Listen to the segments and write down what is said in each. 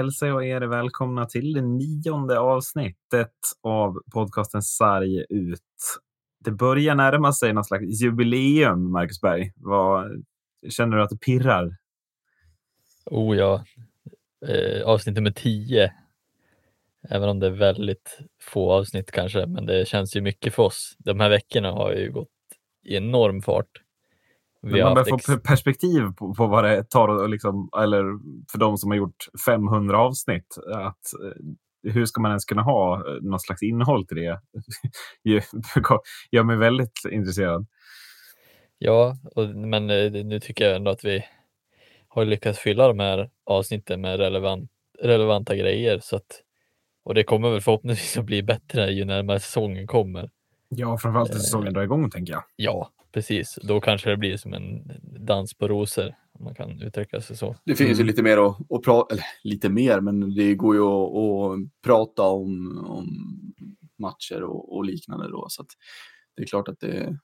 hälsar jag er välkomna till det nionde avsnittet av podcasten Sarg ut. Det börjar närma sig något slags jubileum, Marcus Berg. Vad, känner du att det pirrar? Oh ja, eh, avsnitt nummer tio. Även om det är väldigt få avsnitt kanske, men det känns ju mycket för oss. De här veckorna har ju gått i enorm fart. Vi man börjar få perspektiv på, på, vad det tar, liksom, eller för de som har gjort 500 avsnitt. Att, eh, hur ska man ens kunna ha eh, något slags innehåll till det? gör mig väldigt intresserad. Ja, och, men eh, nu tycker jag ändå att vi har lyckats fylla de här avsnitten med relevant, relevanta grejer. Så att, och det kommer väl förhoppningsvis att bli bättre ju närmare säsongen kommer. Ja, framförallt när säsongen drar igång tänker jag. Ja, precis. Då kanske det blir som en dans på rosor. Om man kan uttrycka sig så. Det finns ju mm. lite mer att, att prata, eller lite mer, men det går ju att, att prata om, om matcher och, och, liknande då. Så det är klart att det,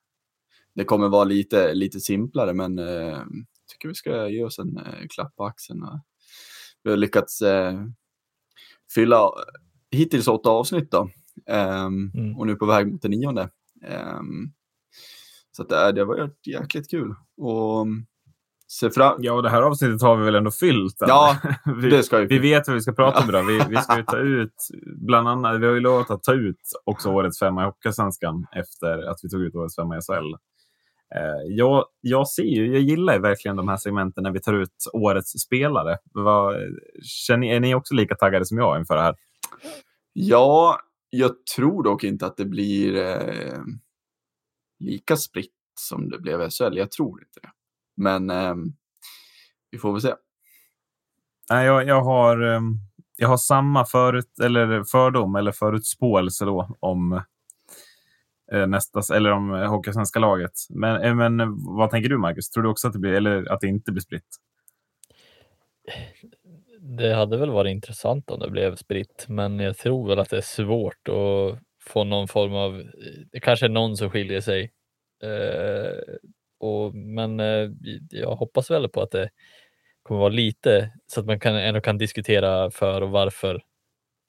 det kommer vara lite, lite simplare, men eh, jag tycker vi ska ge oss en eh, klapp på axeln. Vi har lyckats eh, fylla hittills åtta avsnitt då. Um, mm. Och nu på väg mot det nionde. Um, så att det, det varit jäkligt kul. Och se fram... Ja, och det här avsnittet har vi väl ändå fyllt? Ja, vi, det ska vi. Vi vet vad vi ska prata om idag. Vi, vi ska ju ta ut, bland annat, vi har ju lovat att ta ut också årets femma i Hockeysvenskan efter att vi tog ut årets femma i SHL. Eh, jag, jag ser ju, jag gillar ju verkligen de här segmenten när vi tar ut årets spelare. Vad, känner, är ni också lika taggade som jag inför det här? Ja, jag tror dock inte att det blir eh, lika spritt som det blev i SHL. Jag tror inte det. Men eh, vi får väl se. Nej, jag, jag, har, ehm, jag har samma förut, eller fördom eller förutspåelse då om eh, nästa, eller om Hockeysvenska laget. Men, eh, men vad tänker du Marcus? Tror du också att det blir, eller att det inte blir spritt? Det hade väl varit intressant om det blev spritt, men jag tror väl att det är svårt att få någon form av, det kanske är någon som skiljer sig. Eh, och, men eh, jag hoppas väl på att det kommer vara lite så att man kan, ändå kan diskutera för och varför.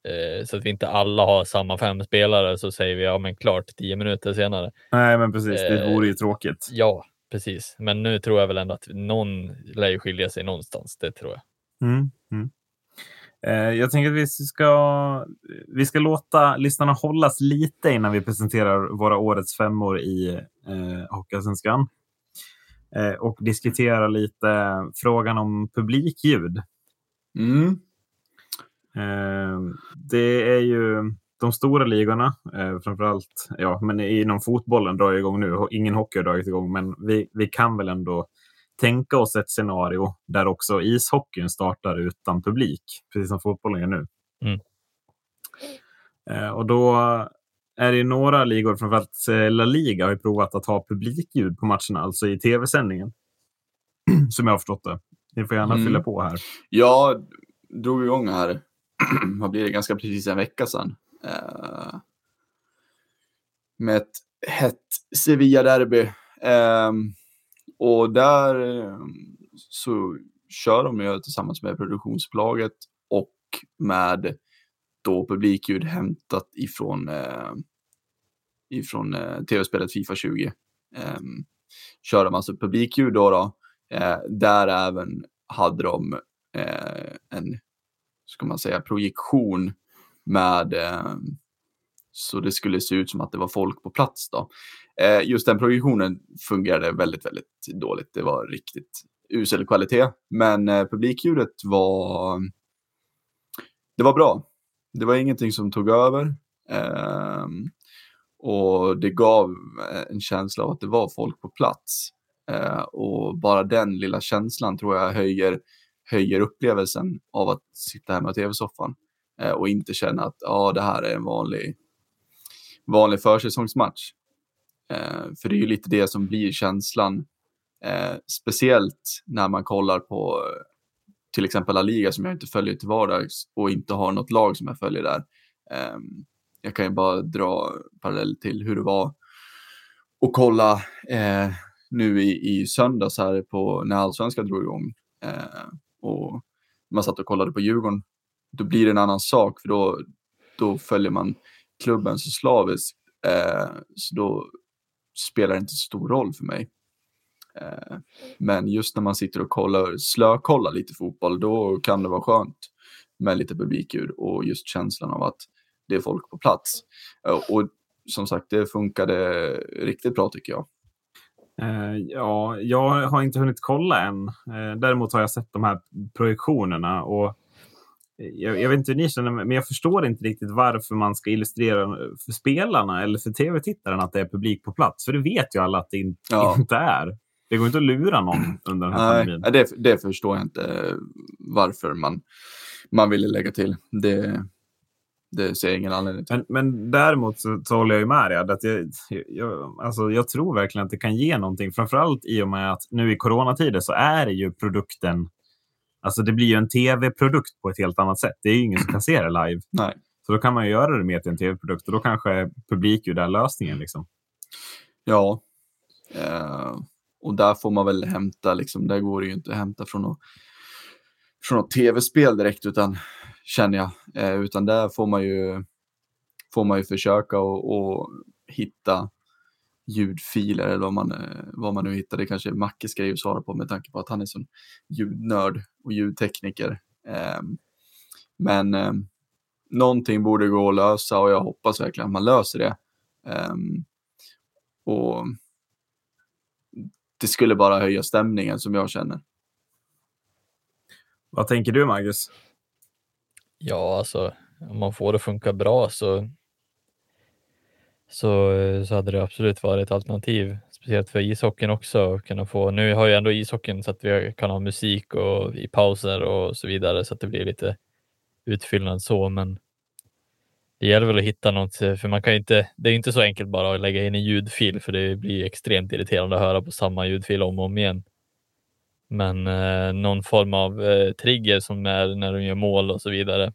Eh, så att vi inte alla har samma fem spelare så säger vi ja men klart tio minuter senare. Nej men precis, det eh, vore ju tråkigt. Ja, precis. Men nu tror jag väl ändå att någon lär ju skilja sig någonstans, det tror jag. Mm, mm. Eh, jag tänker att vi ska, vi ska låta lyssnarna hållas lite innan vi presenterar våra årets femmor i eh, Hockeyallsvenskan. Eh, och diskutera lite frågan om publikljud. Mm. Eh, det är ju de stora ligorna, eh, framförallt ja, men inom fotbollen drar igång nu. Ingen hockey har dragit igång, men vi, vi kan väl ändå tänka oss ett scenario där också ishockeyn startar utan publik, precis som fotbollen gör nu. Mm. Eh, och då är det några ligor, framförallt eh, La Liga, har ju provat att ha publikljud på matcherna, alltså i tv-sändningen. Som jag har förstått det. Ni får gärna mm. fylla på här. Jag drog igång här, vad blir det, ganska precis en vecka sedan. Eh, med ett hett Sevilla-derby. Eh, och där eh, så kör de ju tillsammans med produktionsbolaget och med då publikljud hämtat ifrån, eh, ifrån eh, tv-spelet Fifa 20. Eh, kör de alltså publikljud då, då eh, där även hade de eh, en, ska man säga, projektion med eh, så det skulle se ut som att det var folk på plats då. Eh, just den projektionen fungerade väldigt, väldigt dåligt. Det var riktigt usel kvalitet, men eh, publikljudet var, det var bra. Det var ingenting som tog över. Eh, och det gav eh, en känsla av att det var folk på plats. Eh, och bara den lilla känslan tror jag höjer, höjer upplevelsen av att sitta hemma i tv-soffan eh, och inte känna att ah, det här är en vanlig, vanlig försäsongsmatch. Eh, för det är ju lite det som blir känslan, eh, speciellt när man kollar på eh, till exempel La Liga som jag inte följer till vardags och inte har något lag som jag följer där. Eh, jag kan ju bara dra parallell till hur det var och kolla eh, nu i, i söndags här på när allsvenskan drog igång. Eh, och man satt och kollade på Djurgården då blir det en annan sak för då, då följer man klubben så slaviskt. Eh, så då spelar det inte så stor roll för mig. Eh, men just när man sitter och kollar, slökollar lite fotboll, då kan det vara skönt med lite publikljud och just känslan av att det är folk på plats. Eh, och som sagt, det funkade riktigt bra tycker jag. Uh, ja, jag har inte hunnit kolla än. Uh, däremot har jag sett de här projektionerna. Och jag, jag, vet inte hur ni känner, men jag förstår inte riktigt varför man ska illustrera för spelarna eller för tv-tittaren att det är publik på plats. För det vet ju alla att det inte, ja. inte är. Det går inte att lura någon under den här Nej, pandemin. Det, det förstår jag inte varför man, man ville lägga till. Det, det ser jag ingen anledning till. Men, men däremot så, så håller jag ju med dig. Att jag, jag, alltså jag tror verkligen att det kan ge någonting. Framförallt i och med att nu i coronatider så är det ju produkten Alltså det blir ju en tv-produkt på ett helt annat sätt. Det är ju ingen som kan se det live. Nej. Så då kan man ju göra det mer till en tv-produkt och då kanske publikljud är lösningen. Liksom. Ja, eh, och där får man väl hämta, liksom, där går det ju inte att hämta från något, från något tv-spel direkt, utan känner jag. Eh, utan där får man ju, får man ju försöka och, och hitta ljudfiler eller vad man, eh, vad man nu hittar. Det kanske Macke ska ju svara på med tanke på att han är sån ljudnörd och ljudtekniker. Eh, men eh, någonting borde gå att lösa och jag hoppas verkligen att man löser det. Eh, och det skulle bara höja stämningen som jag känner. Vad tänker du Marcus? Ja, alltså om man får det att funka bra så, så, så hade det absolut varit ett alternativ. Speciellt för ishockeyn också. Kunna få, nu har ju ändå ishockeyn så att vi kan ha musik och i pauser och så vidare så att det blir lite utfyllnad så, men det gäller väl att hitta något, för man kan inte, det är inte så enkelt bara att lägga in en ljudfil för det blir extremt irriterande att höra på samma ljudfil om och om igen. Men eh, någon form av eh, trigger som är när de gör mål och så vidare.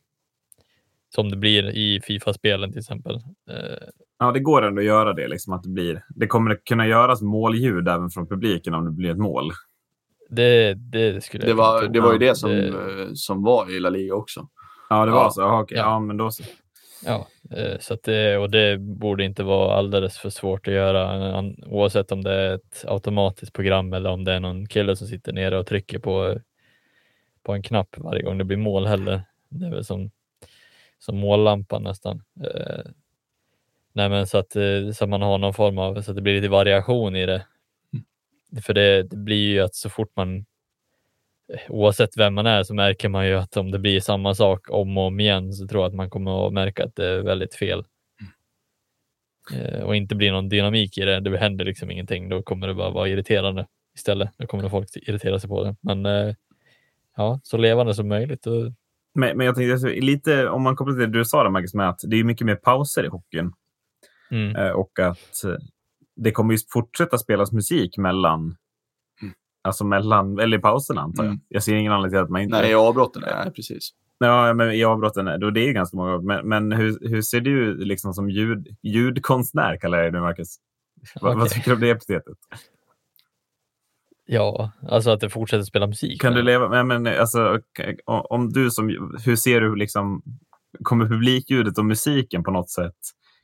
Som det blir i Fifa-spelen till exempel. Eh, ja, det går ändå att göra det. Liksom, att det, blir, det kommer kunna göras målljud även från publiken om det blir ett mål. Det, det skulle det var. Det var ju det som, Det- eh, som var i La Liga också. Ja, det Ja. var så. Ja, okej. Ja. ja, men då så. Ja, eh, så att det, och det borde inte vara alldeles för svårt att göra oavsett om det är ett automatiskt program eller om det är någon kille som sitter nere och trycker på, på en knapp varje gång det blir mål heller. Det är väl som, som mållampan nästan. Eh, Nej, men så att, eh, så att man har någon form av, så att det blir lite variation i det. För det, det blir ju att så fort man oavsett vem man är så märker man ju att om det blir samma sak om och om igen så tror jag att man kommer att märka att det är väldigt fel. Eh, och inte blir någon dynamik i det. Det händer liksom ingenting. Då kommer det bara vara irriterande istället. Då kommer folk irritera sig på det. Men eh, ja, så levande som möjligt. Och, Men, men jag tänkte alltså, lite, om man kopplar till det du sa där, Marcus, med att det är mycket mer pauser i hockeyn. mm, Eh, och att eh, det kommer ju fortsätta spelas musik mellan, alltså mellan, eller i pauserna antar jag. Mm. Jag ser ingen anledning till att man inte... Nej, i avbrotten, nej precis. Ja, men i avbrotten, är- då det är ju ganska många. Men, men hur, hur ser du liksom som ljud, ljudkonstnär, kallar jag dig nu, Marcus? Vad, vad Okej. tycker du om det epitetet? Ja, alltså att det fortsätter spela musik. Kan du leva, men, men alltså, om du som, hur ser du liksom, kommer publikljudet och musiken på något sätt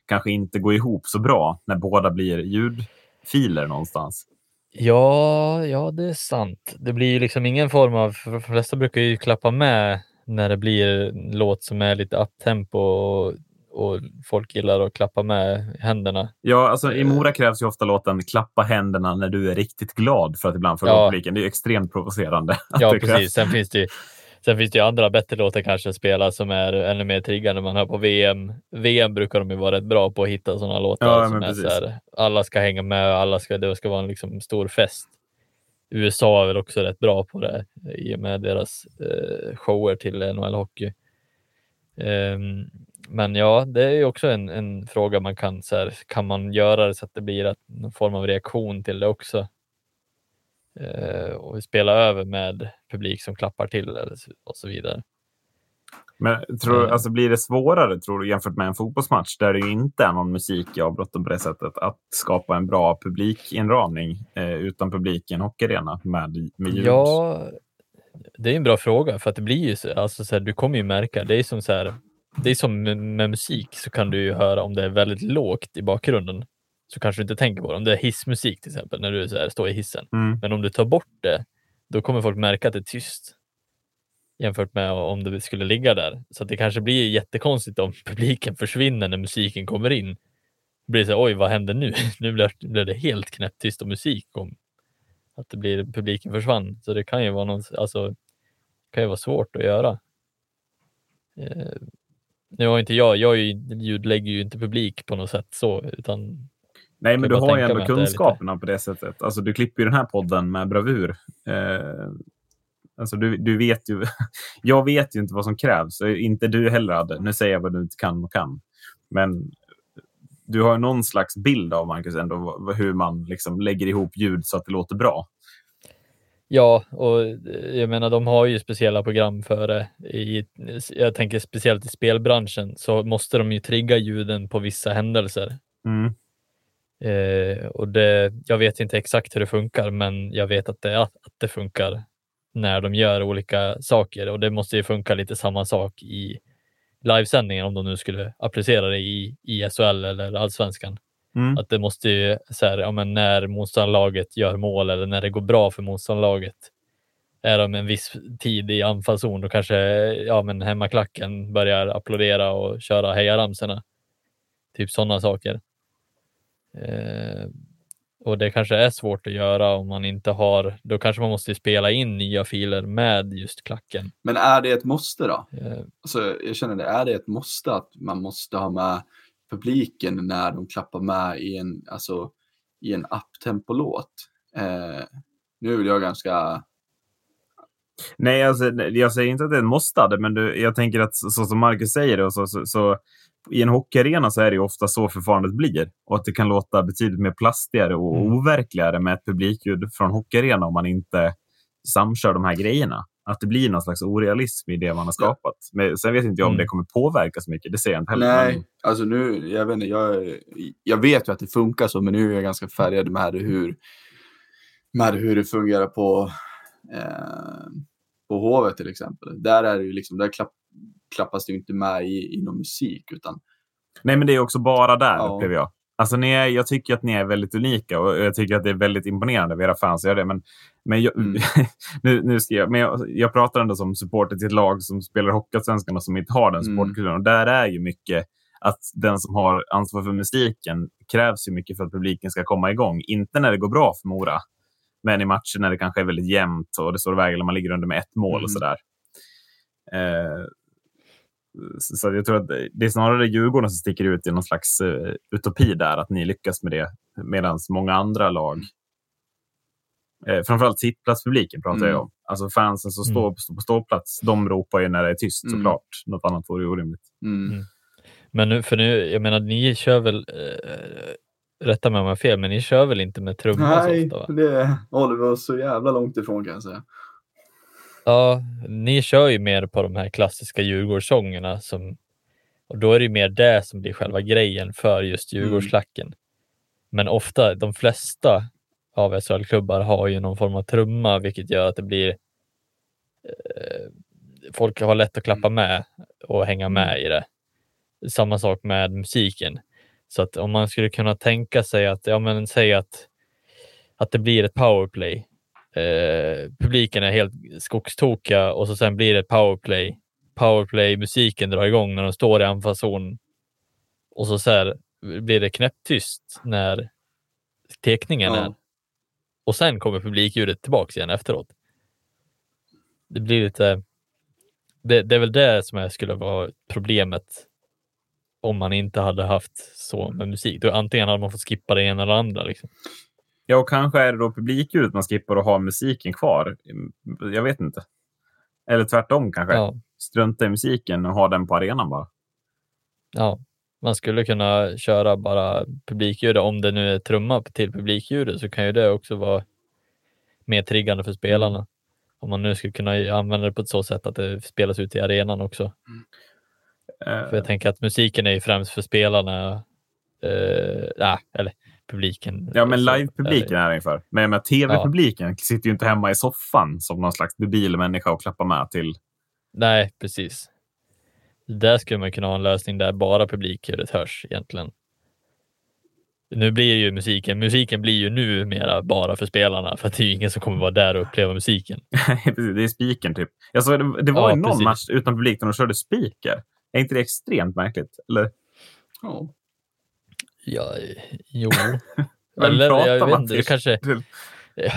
kanske inte gå ihop så bra när båda blir ljudfiler någonstans? Ja, ja, det är sant. Det blir ju liksom ingen form av, för de flesta brukar ju klappa med när det blir en låt som är lite uptempo och, och folk gillar att klappa med händerna. Ja, alltså i Eh. Mora krävs ju ofta låten Klappa händerna när du är riktigt glad för att ibland få Ja. publiken. Det är extremt provocerande. Ja, krävs. precis. Sen finns det ju Sen finns det ju andra bättre låtar kanske att spela som är ännu mer triggande. Man hör på VM. VM brukar de ju vara rätt bra på att hitta sådana låtar Ja, som är precis. så här, alla ska hänga med, alla ska, det ska vara en liksom stor fest. USA är väl också rätt bra på det i och med deras eh, shower till NHL Hockey. Ehm, men ja, det är ju också en, en fråga man kan, så här, kan man göra det så att det blir att, någon form av reaktion till det också? Eh, och spela över med publik som klappar till eller, så- och så vidare. Men tror, Mm. alltså, blir det svårare tror du, jämfört med en fotbollsmatch där det inte är någon musik i avbrotten på det sättet att skapa en bra publikinramning eh, utan publik i en hockeyarena med, med ljud? Ja, Det är en bra fråga för att det blir ju så, alltså så här, du kommer ju märka, det är som så här, det är som med, musik så kan du ju höra om det är väldigt lågt i bakgrunden så kanske du inte tänker på det. Om det är hissmusik till exempel när du så här, står i hissen. Mm. Men om du tar bort det, då kommer folk märka att det är tyst jämfört med om det skulle ligga där. Så att det kanske blir jättekonstigt om publiken försvinner när musiken kommer in. Det blir så här, oj, vad händer nu? Nu blev, blev det helt knäpptyst och musik kom. Att det blir publiken försvann. Så det kan ju vara något, alltså, kan ju vara svårt att göra. Nu har inte jag, jag ljudlägger ju inte publik på något sätt så, utan Nej, men du har ju ändå är lite- kunskaperna på det sättet. Alltså, du klipper ju den här podden med bravur. Eh, alltså, du, du vet ju... jag vet ju inte vad som krävs. Eh, Inte du heller, Adde. Nu säger jag vad du inte kan och kan. Men du har ju någon slags bild av, Marcus, ändå, hur man liksom lägger ihop ljud så att det låter bra. Ja, och eh, jag menar, de har ju speciella program för det. I, jag tänker speciellt i spelbranschen så måste de ju trigga ljuden på vissa händelser. Mm. Eh, och det, jag vet inte exakt hur det funkar, men jag vet att det, att det funkar när de gör olika saker och det måste ju funka lite samma sak i livesändningen om de nu skulle applicera det i, i SHL eller allsvenskan. Mm. Att det måste ju, så här, ja, men när motståndarlaget gör mål eller när det går bra för motståndarlaget. Är de en viss tid i anfallszon, då kanske ja, men hemmaklacken börjar applådera och köra hejaramsorna. Typ sådana saker. Eh, och det kanske är svårt att göra om man inte har, då kanske man måste spela in nya filer med just klacken. Men är det ett måste då? Eh, Alltså, jag känner det, är det ett måste att man måste ha med publiken när de klappar med i en, alltså, i en uptempo-låt? Eh, nu är jag ganska... Nej, alltså, jag säger inte att det är en måste, men du, jag tänker att så, som Marcus säger det, så, så, så, i en hockeyarena så är det ofta så förfarandet blir. Och att det kan låta betydligt mer plastigare och Mm. overkligare med ett publikljud från hockeyarena om man inte samkör de här grejerna. Att det blir någon slags orealism i det man har skapat. Men sen vet inte jag om Mm. det kommer påverka så mycket. Det ser jag inte heller. Nej, Men, alltså nu, jag vet inte, jag, jag vet ju att det funkar så, men nu är jag ganska färgad med hur, med hur det fungerar på, eh, på Hovet till exempel. Där, är det ju liksom, där klapp, klappas det inte med i, i någon musik, utan nej, men det är också bara där, Ja. upplever jag. Alltså, ni är, jag tycker att ni är väldigt unika och jag tycker att det är väldigt imponerande av era fans. att göra det. Men, men, jag, Mm. nu, nu ska jag, men jag, jag pratar ändå som supporter till ett lag som spelar Hockeyallsvenskan och som inte har den Mm. supportkulturen. Och där är ju mycket att den som har ansvar för musiken krävs ju mycket för att publiken ska komma igång. Inte när det går bra för Mora, men i matcher när det kanske är väldigt jämnt och det står och väger man ligger under med ett mål Mm. och sådär. Eh, så så jag tror att det är snarare Djurgården som sticker ut i någon slags eh, utopi där, att ni lyckas med det, medan många andra lag Eh, framförallt sittplatspubliken pratar Mm. jag om. Alltså fansen som Mm. står på, på ståplats, de ropar ju när det är tyst Mm. såklart. Något annat vore orimligt. mm. Mm. Men nu, för nu, jag menar, ni kör väl, eh, rätta mig om jag har fel, men ni kör väl inte med trummor så Nej, ofta? Va? det håller vi oss så jävla långt ifrån kan jag säga. Ja, ni kör ju mer på de här klassiska Djurgårdssångerna som, och då är det ju mer det som blir själva grejen för just Djurgårdsklacken. Men ofta, de flesta av SHL-klubbar har ju någon form av trumma, vilket gör att det blir eh, folk har lätt att klappa med och hänga med i det. Samma sak med musiken. Så att om man skulle kunna tänka sig att, ja men säg att, att det blir ett powerplay. Eh, publiken är helt skogstokiga och så sen blir det powerplay. Powerplay-musiken drar igång när de står i anfallszon. Och så, så här, blir det knäpptyst när teckningen Ja. är. Och sen kommer publikljudet tillbaks igen efteråt. Det blir lite... Det, det är väl det som är, skulle vara problemet om man inte hade haft så med musik. Då antingen hade man fått skippa det ena eller andra. Liksom. Ja, och kanske är det då publikljudet man skippar och har musiken kvar. Jag vet inte. Eller tvärtom kanske. Ja, Strunta i musiken och ha den på arenan bara. ja, man skulle kunna köra bara publikljudet. Om det nu är trumma till publikljudet så kan ju det också vara mer triggande för spelarna. Om man nu skulle kunna använda det på ett så sätt att det spelas ut i arenan också. För Eh, jag tänker att musiken är ju främst för spelarna. Eh, nej, eller publiken. Ja, men live-publiken är den för. Men med tv-publiken sitter ju inte hemma i soffan som någon slags debil människa och klappar med till. Nej, precis. Där skulle man kunna ha en lösning där bara publikljudet hörs egentligen. Nu blir ju musiken, musiken blir ju nu mera bara för spelarna för att det är ju ingen som kommer vara där och uppleva musiken. Det är spiken typ. Såg, det, det var Ja, ju någon precis. match utan publik där de körde speaker. Är inte det extremt märkligt? Eller? Ja. Ja, jo. Eller pratar jag vet man inte, det kanske,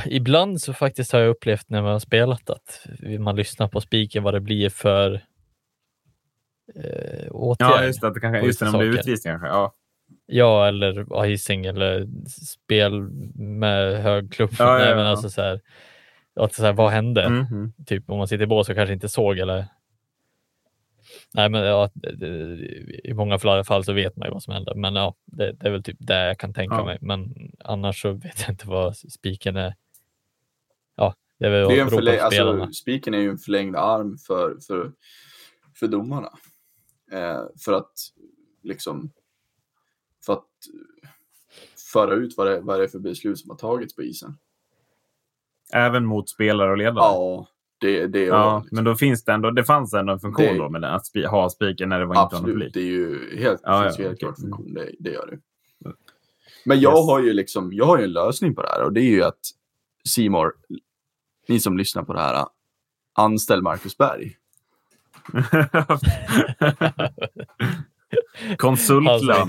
Ibland så faktiskt har jag upplevt när man har spelat att man lyssnar på spiken vad det blir för eh, åtgärd. Ja, just det. Att det kanske, just det, när de blir saker. utvisningar kanske. Ja. Ja, eller icing eller spel med hög klubb. Ja, ja, Nej, ja, men alltså så här, att så här, vad hände? Mhm. Typ om man sitter i bås och kanske inte såg eller Nej, men ja, det- det- i många fall fall så vet man ju vad som händer. Men ja, det, det är väl typ det jag kan tänka Ja. mig. Men annars så vet jag inte vad spiken är. Ja, det är väl Det är en förläng, alltså, spiken är ju en förlängd arm för, för, för domarna. Eh, för att liksom för att föra ut vad det, vad det är för beslut som har tagits på isen. Även mot spelare och ledare. Ja, det, det Ja, liksom. men då finns det ändå, det fanns ändå en funktion Det- då med att spi, ha spiken när det var inte någon Absolut, det är ju helt, Ja, finns ja, ju helt klart funktion. Det, det gör det. Mm. Men jag Yes. har ju liksom, jag har en lösning på det här och det är ju att Simor, ni som lyssnar på det här, anställ Marcus Berg. Konsultlön.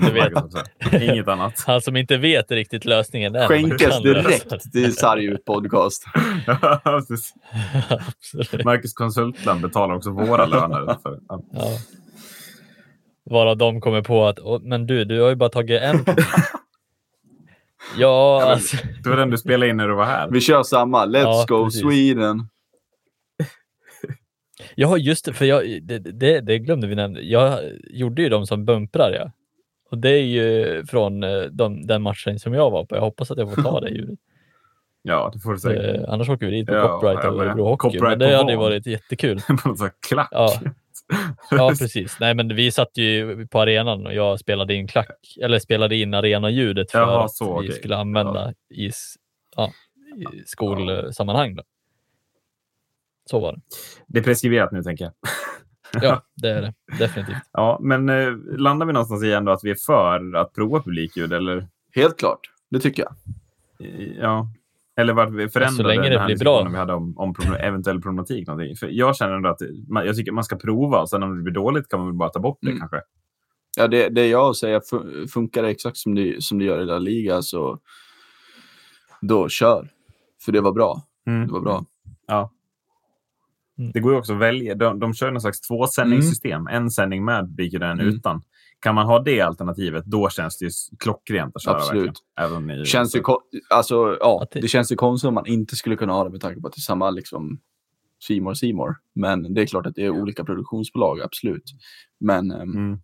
Inget annat. Han som inte vet riktigt lösningen än. Skänkes direkt till Sargut podcast. Ja. Absolut. Marcus Konsultlön betalar också våra löner. För, ja. Ja. Varav de kommer på att, "Åh, men du, du har ju bara tagit en. ja, alltså. Det var den du spelade in när du var här. Vi kör samma. Let's Ja, go precis. Sweden. Ja, just det, för jag, det, det, det glömde vi nämna. Jag gjorde ju dem som bumprar, ja. Och det är ju från eh, de, den matchen som jag var på. Jag hoppas att jag får ta det ljudet. Ja, det får du säga. Eh, annars åker vi dit på Ja, copyright av. Örebro Hockey. Copyright Men det hade ju varit jättekul. På något sätt klack. Ja. Ja, precis. Nej, men vi satt ju på arenan och jag spelade in klack, eller spelade in arenaljudet för Jaha, att så, vi okej. skulle använda i, s- ja, i skolsammanhang. Då. Så var det. Det är preskriberat nu, tänker jag. Ja, det är det definitivt. Ja, men eh, landar vi någonstans i ändå att vi är för att prova publikljud? Eller, Helt klart. Det tycker jag. ja, eller vart vi förändrade länge det den här blir bra. vi hade om, om problem, eventuell problematik. Någonting. För jag känner ändå att man, jag tycker man ska prova och sen om det blir dåligt kan man väl bara ta bort det Mm. kanske. Ja, det, det jag säger, fu- funkar det exakt som det, som det gör i La Liga så då kör. För det var bra. Mm. Det var bra. Ja. Mm. Det går ju också att välja. De, de kör någon slags tvåsändningssystem. En sändning med publik och en Mm. utan. Kan man ha det alternativet, då känns det ju klockrent att köra. Absolut. Även i, Känns ju, alltså, ja, Att det- känns ju konstigt om man inte skulle kunna ha det med tanke på att det är samma liksom Seymour Seymour. Men det är klart att det är olika produktionsbolag, absolut. Men Mm.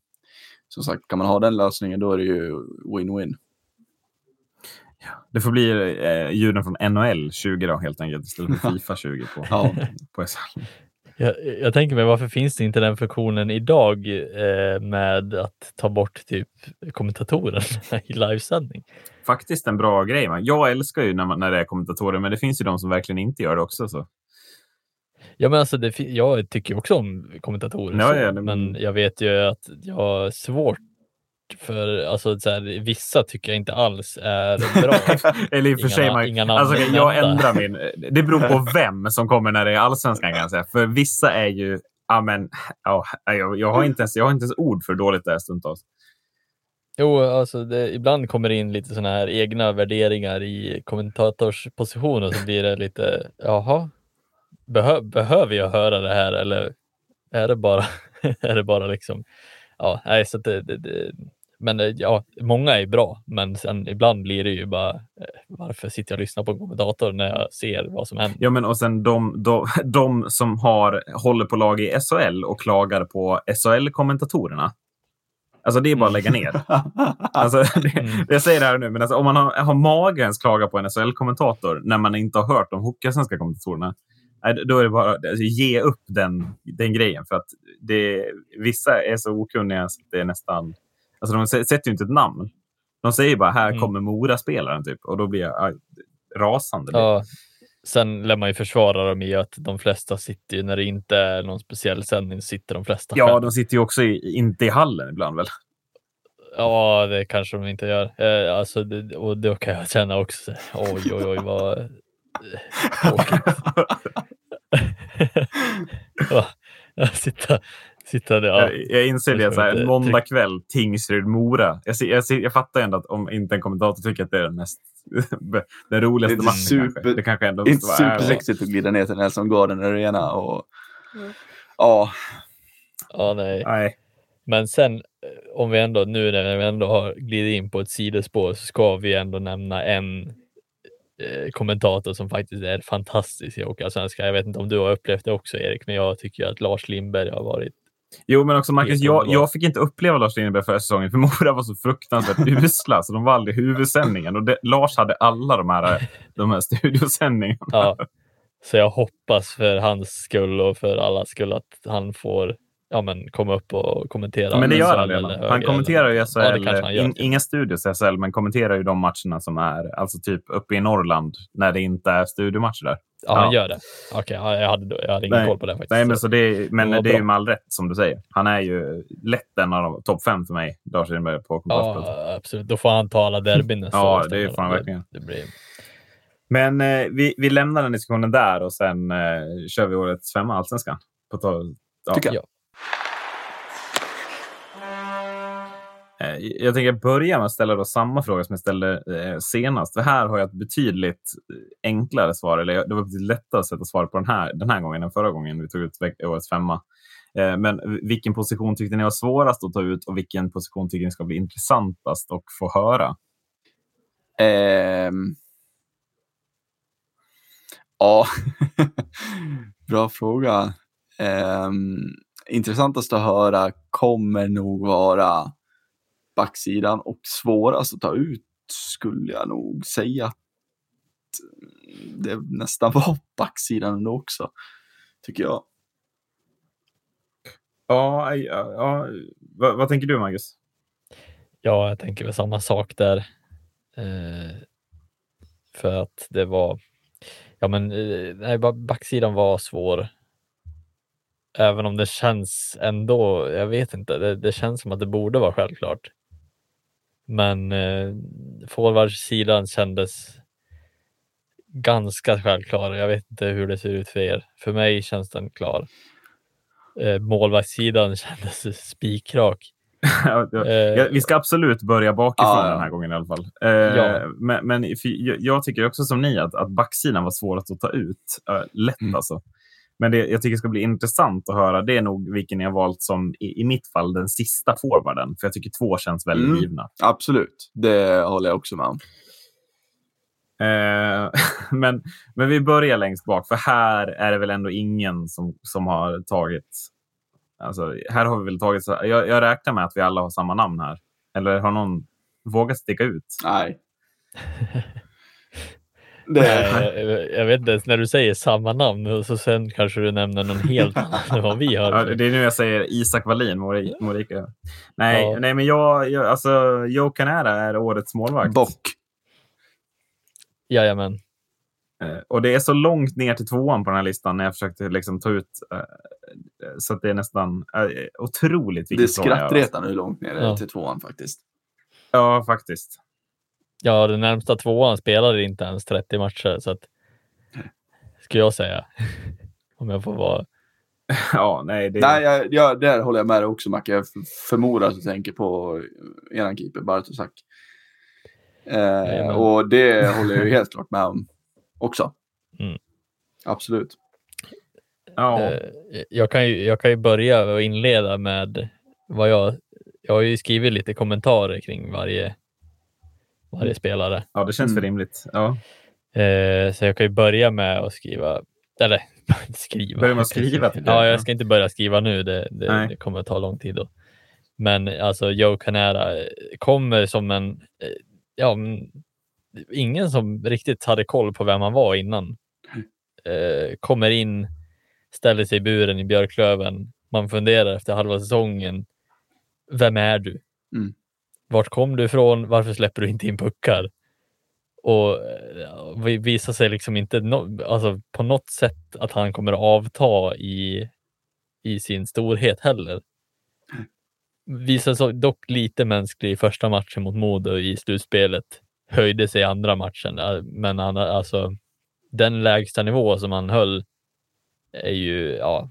som sagt, kan man ha den lösningen då är det ju win-win. Det får bli eh, ljuden från NHL 20 då, helt enkelt, istället för Fifa 20 på, Ja. på SL. Jag, jag tänker mig, varför finns det inte den funktionen idag eh, med att ta bort typ kommentatorer i livesändning? Faktiskt en bra grej. Man. Jag älskar ju när, man, när det är kommentatorer, men det finns ju de som verkligen inte gör det också. Så. Ja, men alltså, det, jag tycker också om kommentatorer, Ja, så, ja, det- men jag vet ju att jag har svårt för, alltså så här, vissa tycker jag inte alls är bra. Eller i och för sig, man, inga alltså, att jag ändrar min. Det beror på vem som kommer när det är allsvenskan kan jag säga. För vissa är ju, ja men, ja, jag, jag, har inte ens, jag har inte ens ord för dåligt det är stundtals. Jo, alltså det, ibland kommer det in lite sådana här egna värderingar i kommentatorsposition och så blir det lite, jaha, behö, behöver jag höra det här eller är det bara, är det bara liksom, ja, nej, så att det, det, det, men eh, ja, många är bra, men sen ibland blir det ju bara, eh, varför sitter jag och lyssnar på en kommentator när jag ser vad som händer? Ja, men och sen de, de, de som har, håller på lag i SHL och klagar på SHL-kommentatorerna. Alltså det är bara att lägga ner. Alltså, det, Mm. Jag säger det här nu, men alltså, om man har, har mage ens klaga på en SHL-kommentator när man inte har hört de hockeyallsvenska kommentatorerna, då är det bara alltså, ge upp den, den grejen. För att det, vissa är så okunniga så att det är nästan... Alltså de sä- sätter ju inte ett namn. De säger bara här Mm. kommer Mora-spelaren typ och då blir jag aj, rasande. Ja. Sen lär man ju försvara dem i att de flesta sitter ju när det inte är någon speciell sändning sitter de flesta Ja, själv. de sitter ju också i, inte i hallen ibland väl? Ja, det kanske de inte gör. Eh, alltså, det, och då kan jag känna också, oj, oj, oj, vad eh, tråkigt. Ja, sitta, sitta där. Ja. Jag, jag inser det det så här, en måndag kväll, Tingsryd-Mora. Jag, jag, jag fattar ändå att om inte en kommentator tycker att det är den mest den roligaste Det är matchen super- kanske. Det kanske ändå måste vara supersexigt att glida ner till Nelson Garden Arena och ja, ja, nej. Nej. Men sen eh, om vi ändå nu när vi ändå har glidit in på ett sidospår så ska vi ändå nämna en eh, kommentator som faktiskt är fantastisk i Hockeyallsvenskan. Jag vet inte om du har upplevt det också Erik, men jag tycker att Lars Lindberg har varit Jo, men också Marcus, jag, jag fick inte uppleva Lars Lindberg förra säsongen för Mora var så fruktansvärt usla så de var aldrig huvudsändningen. Och det, Lars hade alla de här, de här studiosändningarna. Ja, så jag hoppas för hans skull och för allas skull att han får ja, men, komma upp och kommentera. Men det gör han eller redan. Han kommenterar ju SHL, Ja, han in, inga studios i SHL, men kommenterar ju de matcherna som är alltså typ uppe i Norrland när det inte är studiomatcher där. Ja, han gör det. Okej, ja, jag hade, jag hade ingen Nej. koll på det faktiskt. Nej, men, Så- det, men Det det är ju med all rätt som du säger. Han är ju lätt en av de topp fem för mig, Lars Lindberg på kommentarsplats. Ja, absolut. Då får han ta alla derbyn Ja, det får han verkligen. Det, det blir... Men eh, vi, vi lämnar den diskussionen där och sen eh, kör vi årets femma allsvenskan. På ta, ja. tycker jag. Eh, jag tänker börja med att ställa då samma fråga som jag ställde eh, senast. För här har jag ett betydligt eh, enklare svar. Eller det var betydligt lättare att sätta svar på den här, den här gången än förra gången vi tog ut årets femma. Men vilken position tyckte ni var svårast att ta ut och vilken position tycker ni ska bli intressantast att få höra? Ehm. Ja, bra fråga. Um intressantast att höra kommer nog vara backsidan och svårast att ta ut skulle jag nog säga att det nästan var backsidan ändå också, tycker jag. Ja, ja, ja. Vad, vad tänker du, Marcus? Ja, jag tänker väl samma sak där. Eh, för att det var, ja men eh, nej, backsidan var svår. Även om det känns ändå, jag vet inte, det, det känns som att det borde vara självklart. Men eh, forwardsidan kändes ganska självklar. Jag vet inte hur det ser ut för er. För mig känns den klar. Eh, målvaktssidan kändes spikrak. Eh, vi ska absolut börja bakifrån Ja, den här gången i alla fall. Eh, Ja. Men, men jag tycker också som ni att, att backsidan var svårast att ta ut. Eh, lätt Mm. alltså. Men det jag tycker ska bli intressant att höra det är nog vilken ni har valt som i, i mitt fall den sista forwarden. För jag tycker två känns väldigt Mm. givna. Absolut, det håller jag också med om. Eh, men, men vi börjar längst bak, för här är det väl ändå ingen som, som har tagit... Alltså, här har vi väl tagit... så- Jag, jag räknar med att vi alla har samma namn här. Eller har någon vågat sticka ut? Nej. Det, Nej, jag, vet inte ens när du säger samma namn och så sen kanske du nämner någon helt annan vad vi har. Ja, det är nu jag säger Isak Wallin, Mori- Morika. Nej, Ja. nej, men jag, jag, alltså, Joe Canara är årets målvakt. bock. Jajamän. Eh, Och det är så långt ner till tvåan på den här listan när jag försökte liksom ta ut. eh, så att det är nästan eh, otroligt Det är skrattretande hur långt ner det är Ja. till tvåan faktiskt. Ja, faktiskt. Ja, den närmsta tvåan spelade inte ens 30 matcher så att skulle jag säga. Om jag får vara. Ja, nej, det, Nej, jag, jag, där håller jag med dig också Macke. Jag förmodar att du tänker på eran keeper Bartosak. Eh, och det håller jag ju helt klart med om också. Mm. Absolut. ja. Eh, jag, kan ju, jag kan ju börja och inleda med vad jag. Jag har ju skrivit lite kommentarer kring varje, varje spelare. ja, det känns för Mm. rimligt. Ja. Eh, så jag kan ju börja med att skriva, eller skriva. Börja med att skriva. Ja, jag ska inte börja skriva nu. Det, det, det kommer att ta lång tid. Då. Men alltså Joe Canara eh, kommer som en, eh, ja, ingen som riktigt hade koll på vem han var innan. Eh, kommer in, ställer sig i buren i Björklöven. Man funderar efter halva säsongen. Vem är du? Mm vart kom du ifrån? Varför släpper du inte in puckar? Och eh, visar sig liksom inte no, alltså på något sätt att han kommer att avta i, i sin storhet heller. Visar sig dock lite mänsklig i första matchen mot Modo i slutspelet. Höjde sig i andra matchen, men han, alltså den lägsta nivå som han höll är ju, ja,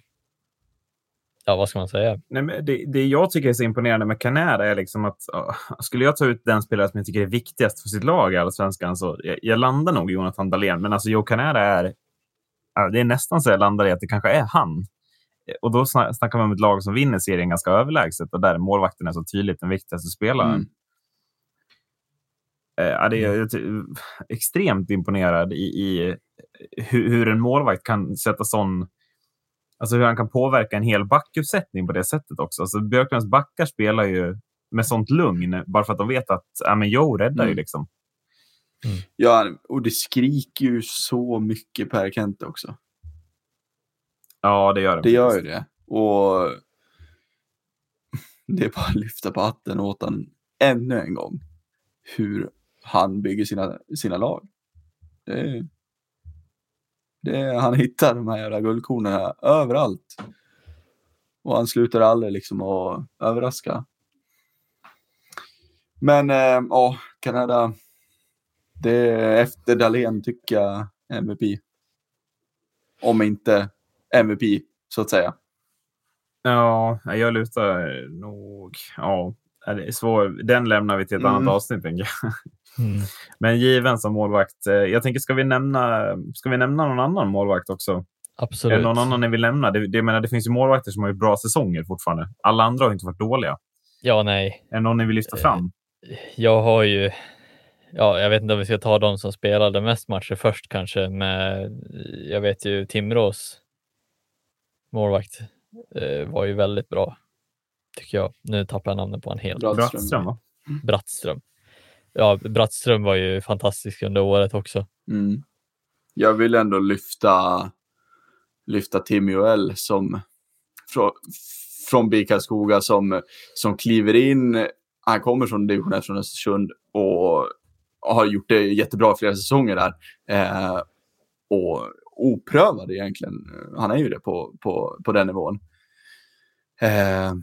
ja vad ska man säga? Nej, men det, det jag tycker är så imponerande med Canada är liksom att ja, skulle jag ta ut den spelare som jag tycker är viktigast för sitt lag i Allsvenskan så jag, jag landar nog i Jonathan Dahlén. Men alltså Joe Canada är, det är nästan så jag landar i att det kanske är han. Och då sna- snackar man om ett lag som vinner serien ganska överlägset och där målvakten är så tydligt den viktigaste spelaren. Mm. Eh, Ja, det är jag är extremt imponerad i, i hur, hur en målvakt kan sätta sån... Alltså hur han kan påverka en hel backuppsättning på det sättet också. Alltså Björklunds backar spelar ju med sånt lugn bara för att de vet att ja, men Joe räddar ju Mm. liksom. Ja, och det skriker ju så mycket Per Kent också. Ja, det gör det. Det gör ju det. Och det är bara att lyfta på hatten åt han ännu en gång. Hur han bygger sina, sina lag. Det är, är, han hittar de här jävla guldkornen här överallt. Och han slutar aldrig liksom att överraska. Men eh, ja, Kanada. Det är efter Dahlén tycker jag MVP. Om inte MVP så att säga. Ja, jag lutar nog... Ja, svår. Den lämnar vi till ett Mm. annat avsnitt. Jag. Men given som målvakt. eh, Jag tänker, ska vi nämna, ska vi nämna någon annan målvakt också? Är Absolut. det någon annan ni vill nämna? Det, det, jag menar, det finns ju målvakter som har gjort bra säsonger fortfarande. Alla andra har inte varit dåliga. Ja, nej. Är det någon ni vill lyfta Eh, fram? Jag har ju, ja, jag vet inte om vi ska ta de som spelade mest matcher först kanske, men jag vet ju Timrås målvakt eh, var ju väldigt bra, tycker jag. Nu tappar jag namnet på han helt. Bra. Brattström, va? Brattström. Ja, Brattström var ju fantastisk under året också. Mm. Jag vill ändå lyfta, lyfta Tim Joel som från, från BIK Karlskoga som, som kliver in. Han kommer från division 1 från Östersund och har gjort det jättebra flera säsonger där. Eh, och oprövad egentligen. Han är ju det på, på, på den nivån. Eh,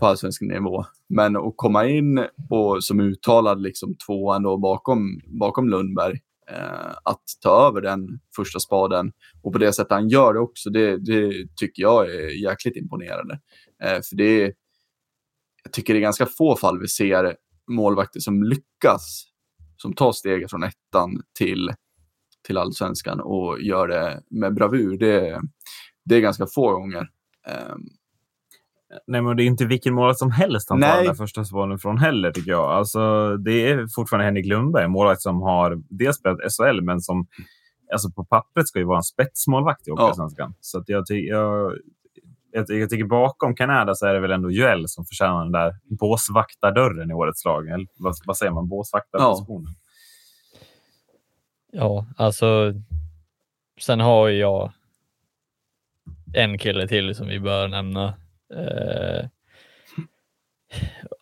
på allsvensk nivå. Men att komma in och som uttalad liksom tvåan då bakom, bakom Lundberg eh, att ta över den första spaden och på det sättet han gör det också, det, det tycker jag är jäkligt imponerande. Eh, för det är, jag tycker det är ganska få fall vi ser målvakter som lyckas, som tar steget från ettan till, till allsvenskan och gör det med bravur. Det, det är ganska få gånger. Eh, Nej, men det är inte vilken målvakt som helst han tar Nej. den där första bollen från heller, tycker jag. Alltså, det är fortfarande Henrik Lundberg, målvakt som har dels spelat SHL, men som alltså på pappret ska ju vara en spetsmålvakt i Hockeyallsvenskan. Så att jag, jag, jag, jag tycker bakom Kanada så är det väl ändå Joel som förtjänar den där båsvaktardörren i årets lag. Eller vad, vad säger man? Båsvaktarpositionen. Ja, alltså. Sen har ju jag en kille till som vi bör nämna. Eh,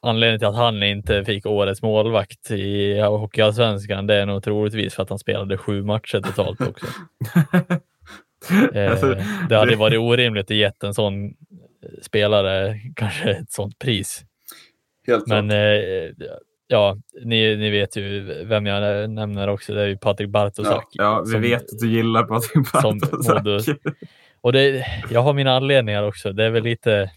anledningen till att han inte fick årets målvakt i Hockeyallsvenskan, det är nog troligtvis för att han spelade sju matcher totalt också. Eh, Alltså, det hade varit orimligt att ge en sån spelare kanske ett sånt pris. helt Men eh, ja, ni, ni vet ju vem jag nämner också. Det är ju Patrik Bartosak. Ja, vi som- vet att du gillar Patrik som Bartosak. Modo. Och det, jag har mina anledningar också. Det är väl lite.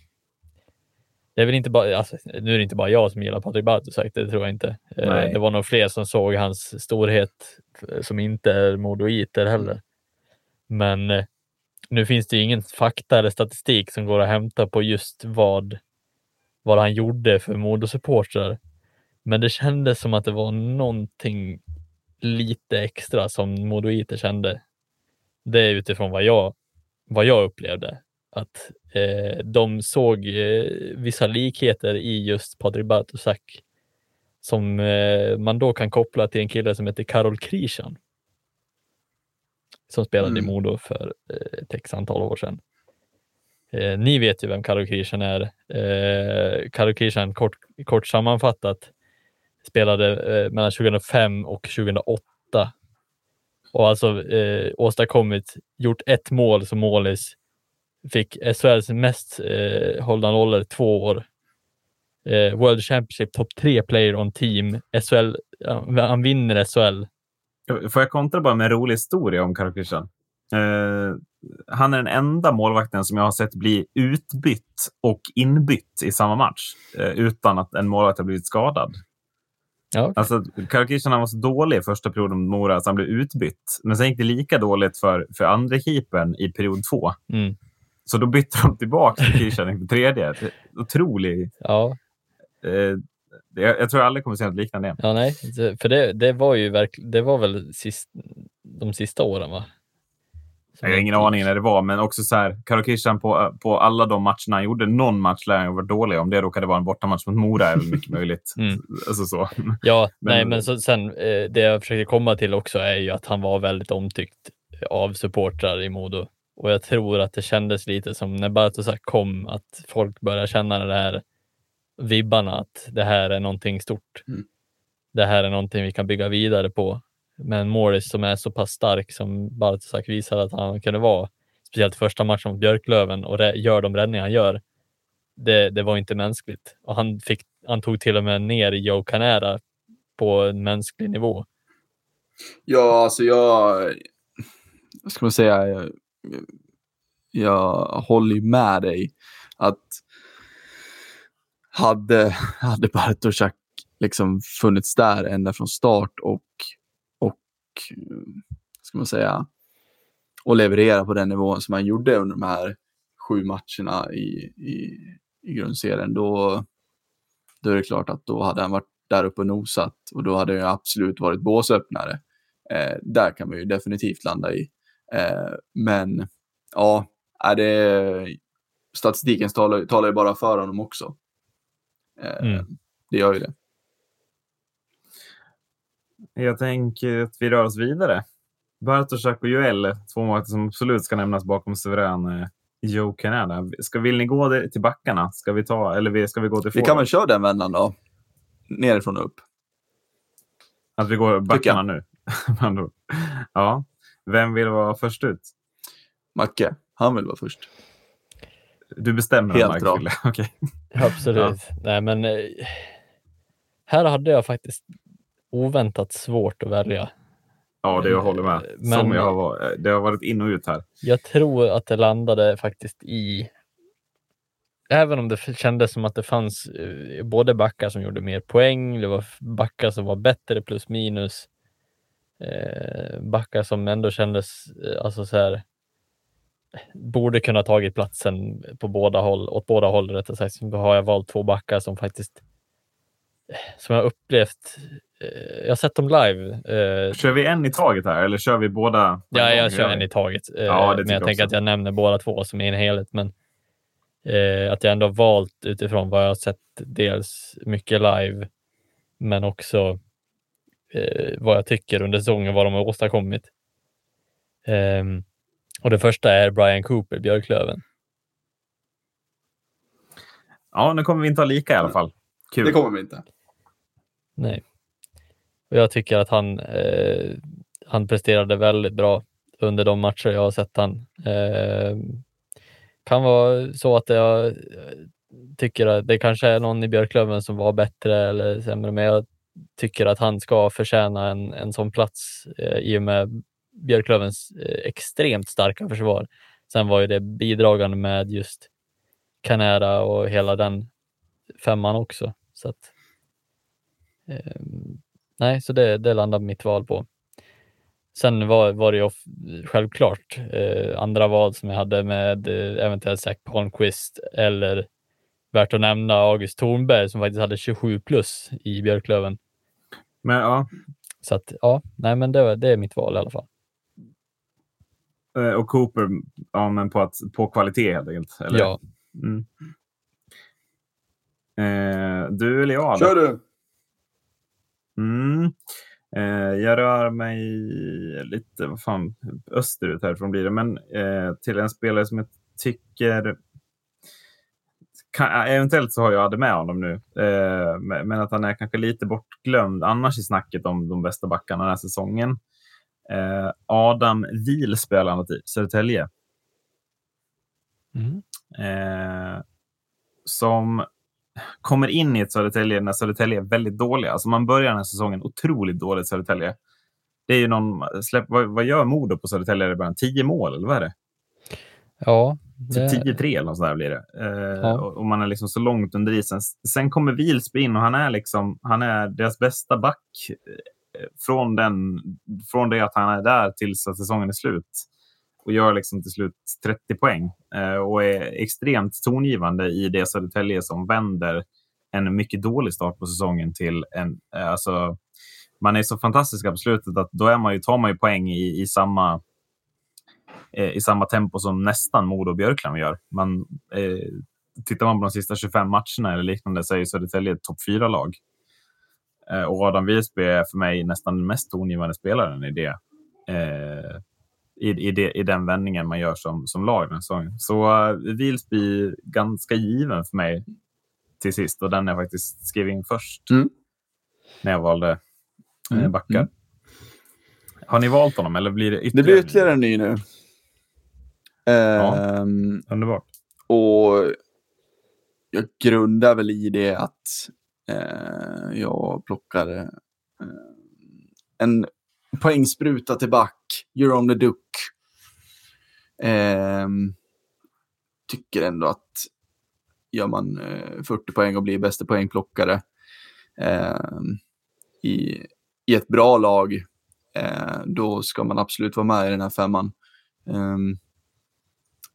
Det är väl inte bara, alltså, nu är det inte bara jag som gillar Patrik Bartosak, det tror jag inte. Eh, Nej. Det var nog fler som såg hans storhet eh, som inte är modoiter heller. Men eh, nu finns det ju ingen fakta eller statistik som går att hämta på just vad, vad han gjorde för Modosupportrar. Men det kändes som att det var någonting lite extra som modoiter kände. Det är utifrån vad jag, vad jag upplevde. Att eh, de såg eh, vissa likheter i just Patrik Bartosak som eh, man då kan koppla till en kille som heter Karol Krishan. Som spelade Mm. i Modo för eh, ett x antal år sedan. Eh, ni vet ju vem Karol Krishan är. Eh, Karol Krishan, kort, kort sammanfattat, spelade eh, mellan 2005 och 2008 och alltså eh, åstadkommit, gjort ett mål som målis, fick SHLs mest eh, hållande roller två år. Eh, World Championship top tre player on team. SHL, han vinner SHL. Får jag kontra bara med en rolig historia om Karokishan? Eh, han är den enda målvakten som jag har sett bli utbytt och inbytt i samma match eh, utan att en målvakt har blivit skadad. Ja, okay. Alltså, Karokishan var så dålig i första perioden mot Mora så han blev utbytt. Men sen gick det lika dåligt för, för andra keepern i period två. Mm. Så då bytte de tillbaka till Kishan inför tredje. Otrolig... Ja. Eh, jag, jag tror jag aldrig kommer se något liknande igen. Ja, nej, för det, det var ju verkligen, det var väl sist, de sista åren va? Jag har ingen aning när det var, men också så här, Karokishan på, på alla de matcherna han gjorde, någon match lär han varit dålig. Om det råkade vara en bortamatch mot Mora är väl mycket möjligt. Mm. Alltså så. Ja, men, nej, men så, sen eh, det jag försöker komma till också är ju att han var väldigt omtyckt av supportrar i Modo. Och jag tror att det kändes lite som när Bartosak kom, att folk började känna det här vibbarna, att det här är någonting stort. Mm. Det här är någonting vi kan bygga vidare på. Men Morris som är så pass stark som Bartosak visade att han kunde vara, speciellt första matchen mot Björklöven och gör de räddningar han gör, det, det var inte mänskligt. Och han, fick, han tog till och med ner Joe Canera på en mänsklig nivå. Ja, alltså jag... Vad ska man säga? Jag, jag håller med dig att hade, hade Bartoszak liksom funnits där ända från start och, och ska man säga, och leverera på den nivån som han gjorde under de här sju matcherna i, i, i grundserien, då, då är det klart att då hade han varit där uppe och nosat och då hade det absolut varit båsöppnare. Eh, där kan man ju definitivt landa i. Eh, men ja, är det, statistiken talar, talar ju bara för honom också. Eh, Mm. Det gör ju det. Jag tänker att vi rör oss vidare. Bartoszak och Joel, två målvakter som absolut ska nämnas bakom suverän eh, Joe Canada. Ska, vill ni gå till backarna? Ska vi ta, eller ska vi gå till Vi kan forward? väl köra den vändan då. Nerifrån och upp. Att vi går backarna nu? Ja. Vem vill vara först ut? Macke, han vill vara först. Du bestämmer Helt bra. Okej. Absolut. Nej, men eh, här hade jag faktiskt oväntat svårt att välja. Ja, det jag håller med. Men- Som jag har, varit- det har varit in och ut här. Jag tror att det landade faktiskt i Även om det kändes som att det fanns eh, både backar som gjorde mer poäng, det var backar som var bättre plus minus. Eh, backar som ändå kändes, eh, alltså så här, borde kunna tagit platsen på båda håll, åt båda håll rättare sagt. Så har jag valt två backar som faktiskt, eh, som jag upplevt, eh, jag har sett dem live. Eh, Kör vi en i taget här eller kör vi båda? Ja, gång? jag kör en i taget. Eh, Ja, det men jag jag tänker att jag nämner båda två som är en helhet. Men eh, att jag ändå har valt utifrån vad jag har sett dels mycket live, men också eh, vad jag tycker under säsongen, vad de har åstadkommit. Ehm, och det första är Brian Cooper, Björklöven. Ja, nu kommer vi inte ha lika i alla fall. Kul. Det kommer vi inte. Nej. Och jag tycker att han, eh, han presterade väldigt bra under de matcher jag har sett han. Eh, kan vara så att jag eh, tycker att det kanske är någon i Björklöven som var bättre eller sämre, men jag tycker att han ska förtjäna en, en sån plats eh, i och med Björklövens eh, extremt starka försvar. Sen var ju det bidragande med just Canera och hela den femman också. Så att, eh, nej, så det, det landar mitt val på. Sen var, var det ju självklart eh, andra val som jag hade med eh, eventuellt Zach Palmqvist eller värt att nämna August Thornberg som faktiskt hade 27 plus i Björklöven. Men ja, Så att ja, nej, men det, det är mitt val i alla fall. eh, och Cooper ja, men på, att, på kvalitet helt enkelt. Eller? Ja, Mm. Eh, du eller jag? Kör du! Mm. Eh, jag rör mig lite vad fan, österut härifrån blir det, men eh, till en spelare som jag tycker kan, eventuellt så har jag hade med honom nu, eh, men att han är kanske lite bortglömd annars i snacket om de bästa backarna den här säsongen. Eh, Adam Wiel spelar han i Södertälje. Mm. Eh, som kommer in i ett Södertälje när Södertälje är väldigt dåliga. Alltså man börjar den här säsongen otroligt dåligt Södertälje. Det är ju någon, släpp, vad, vad gör Modo på Södertälje i början? Tio mål eller vad är det? Ja, Så det, 10-3 eller något sånt där blir det. Eh, Ja. och, och man är liksom så långt under isen. Sen kommer Wilsby in och han är, liksom, han är deras bästa back eh, från, den, från det att han är där tills att säsongen är slut. Och gör liksom till slut 30 poäng. Eh, och är extremt tongivande i det Södertälje som vänder en mycket dålig start på säsongen till en... Eh, alltså, man är så fantastiska på slutet att då är man ju, tar man ju poäng i, i samma eh, i samma tempo som nästan Modo och Björklund gör. Man, eh, tittar man på de sista 25 matcherna eller liknande så är ju Södertälje ett topp fyra lag. Eh, och Adam Wiesby är för mig nästan den mest tongivande spelaren i det. Eh, i, i, det, I den vändningen man gör som, som lag den här säsongen. Så uh, Wilsby ganska given för mig till sist och den jag faktiskt skrev in först Mm. när jag valde eh, Mm, backar. mm. Har ni valt honom eller blir det ytterligare? Det blir ytterligare en ny nu. Ehm, Underbart. Och jag grundar väl i det att eh, jag plockar eh, en poängspruta till back, you're on the Duck. Ehm, tycker ändå att gör man eh, 40 poäng och blir bästa poängplockare ehm, i, i ett bra lag, eh, då ska man absolut vara med i den här femman. Ehm,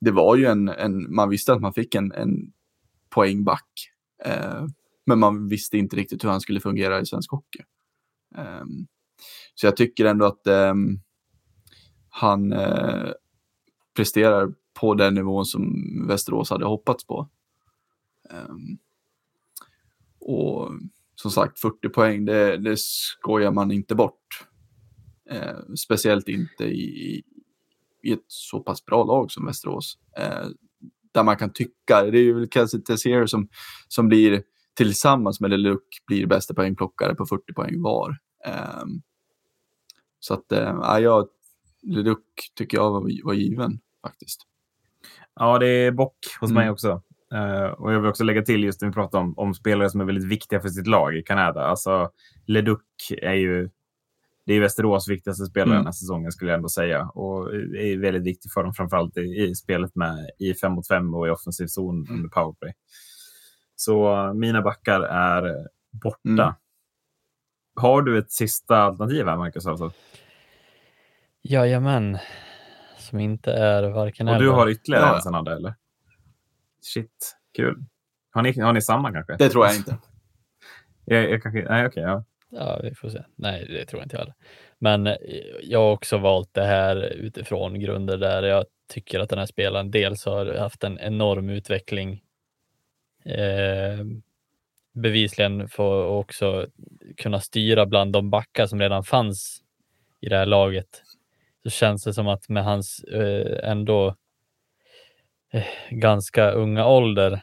det var ju en, en, man visste att man fick en, en poängback. Eh, men man visste inte riktigt hur han skulle fungera i svensk hockey. Ehm, så jag tycker ändå att eh, han eh, presterar på den nivån som Västerås hade hoppats på. Ehm, och som sagt, 40 poäng, det, det skojar man inte bort. Eh, speciellt inte i, i ett så pass bra lag som Västerås. Eh, där man kan tycka, det är ju väl Kelsey Tessier som, som blir tillsammans med Leluc blir bästa poängplockare på 40 poäng var. Eh, så att, ja, jag, Leluc tycker jag var, var given faktiskt. Ja, det är bock hos Mm. mig också. Eh, och jag vill också lägga till just när vi pratar om, om spelare som är väldigt viktiga för sitt lag i Kanada. Alltså, Leduc är ju det är Västerås viktigaste spelare Mm. den här säsongen skulle jag ändå säga. Och är väldigt viktig för dem, framförallt i, i spelet med i 5 mot 5 och i offensiv zon Mm. under powerplay. Så mina backar är borta. Mm. Har du ett sista alternativ här, Marcus? Alltså? Jajamän. Som inte är varken Och du eller. har ytterligare Ja. en som hade, eller? Shit, kul. Har ni, har ni samma kanske? Det tror jag inte. Jag, jag kanske, nej, okej. ja. Ja, vi får se. Nej, det tror jag inte heller. Men eh, jag har också valt det här utifrån grunder där jag tycker att den här spelaren dels har haft en enorm utveckling. Eh, bevisligen får också kunna styra bland de backar som redan fanns i det här laget. Så känns det som att med hans eh, ändå eh, ganska unga ålder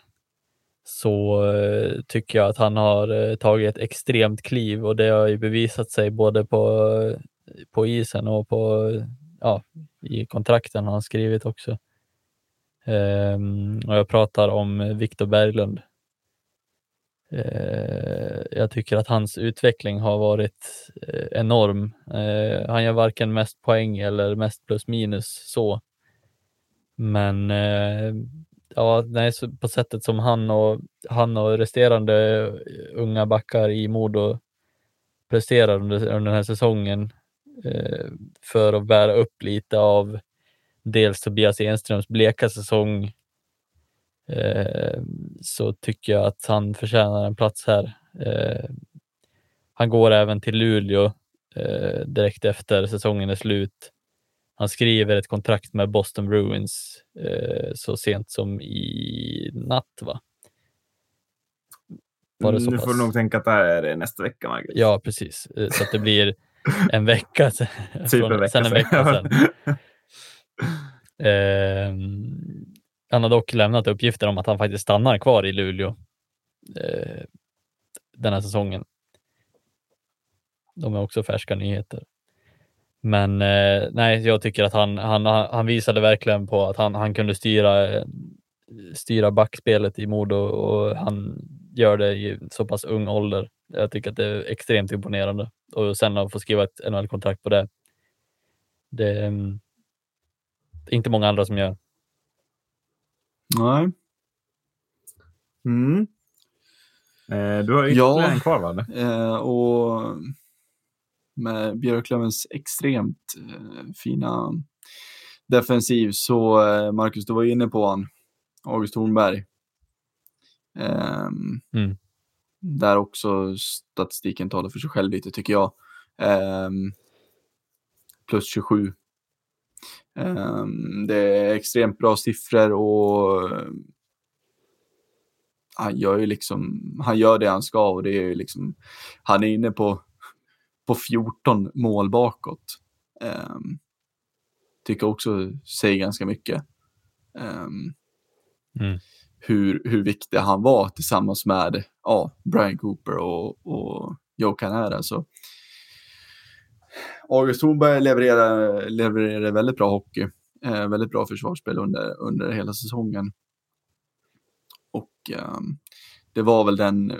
så eh, tycker jag att han har eh, tagit ett extremt kliv och det har ju bevisat sig både på, eh, på isen och på, eh, ja, i kontrakten han skrivit också. Ehm, och jag pratar om Viktor Berglund. Eh, jag tycker att hans utveckling har varit eh, enorm. Eh, han gör varken mest poäng eller mest plus minus så. Men eh, ja, nej, så på sättet som han och, han och resterande unga backar i Modo presterar under, under den här säsongen eh, för att bära upp lite av dels Tobias Enströms bleka säsong eh, så tycker jag att han förtjänar en plats här. Eh, han går även till Luleå eh, direkt efter säsongen är slut. Han skriver ett kontrakt med Boston Bruins så sent som i natt, va? Nu pass? får du nog tänka att det här är nästa vecka, Marcus. Ja, precis. Så att det blir en vecka sen. typ en vecka sen en vecka sedan. sedan. Ehm, han har dock lämnat uppgifter om att han faktiskt stannar kvar i Luleå eh, den här säsongen. De är också färska nyheter. Men eh, nej, jag tycker att han, han, han visade verkligen på att han, han kunde styra, styra backspelet i Modo och han gör det i så pass ung ålder. Jag tycker att det är extremt imponerande och sen att få skriva ett NHL-kontrakt på det. Mm, det är inte många andra som gör. Nej. Mm. Eh, du har ytterligare Ja. en kvar va? Eh, och med Björklövens extremt eh, fina defensiv så, eh, Marcus, du var inne på han, August Thornberg. Ehm, Mm. Där också statistiken talar för sig själv lite, tycker jag. Ehm, plus 27. Ehm, det är extremt bra siffror och eh, han gör ju liksom, han gör det han ska och det är ju liksom, han är inne på, på 14 mål bakåt. Um, tycker också säger ganska mycket. Ehm, Mm. hur, hur viktig han var tillsammans med ja, Brian Cooper och, och Joe Canara. Så August Thornberg levererar, levererar väldigt bra hockey. Eh, väldigt bra försvarsspel under, under hela säsongen. Och ehm, det var väl den,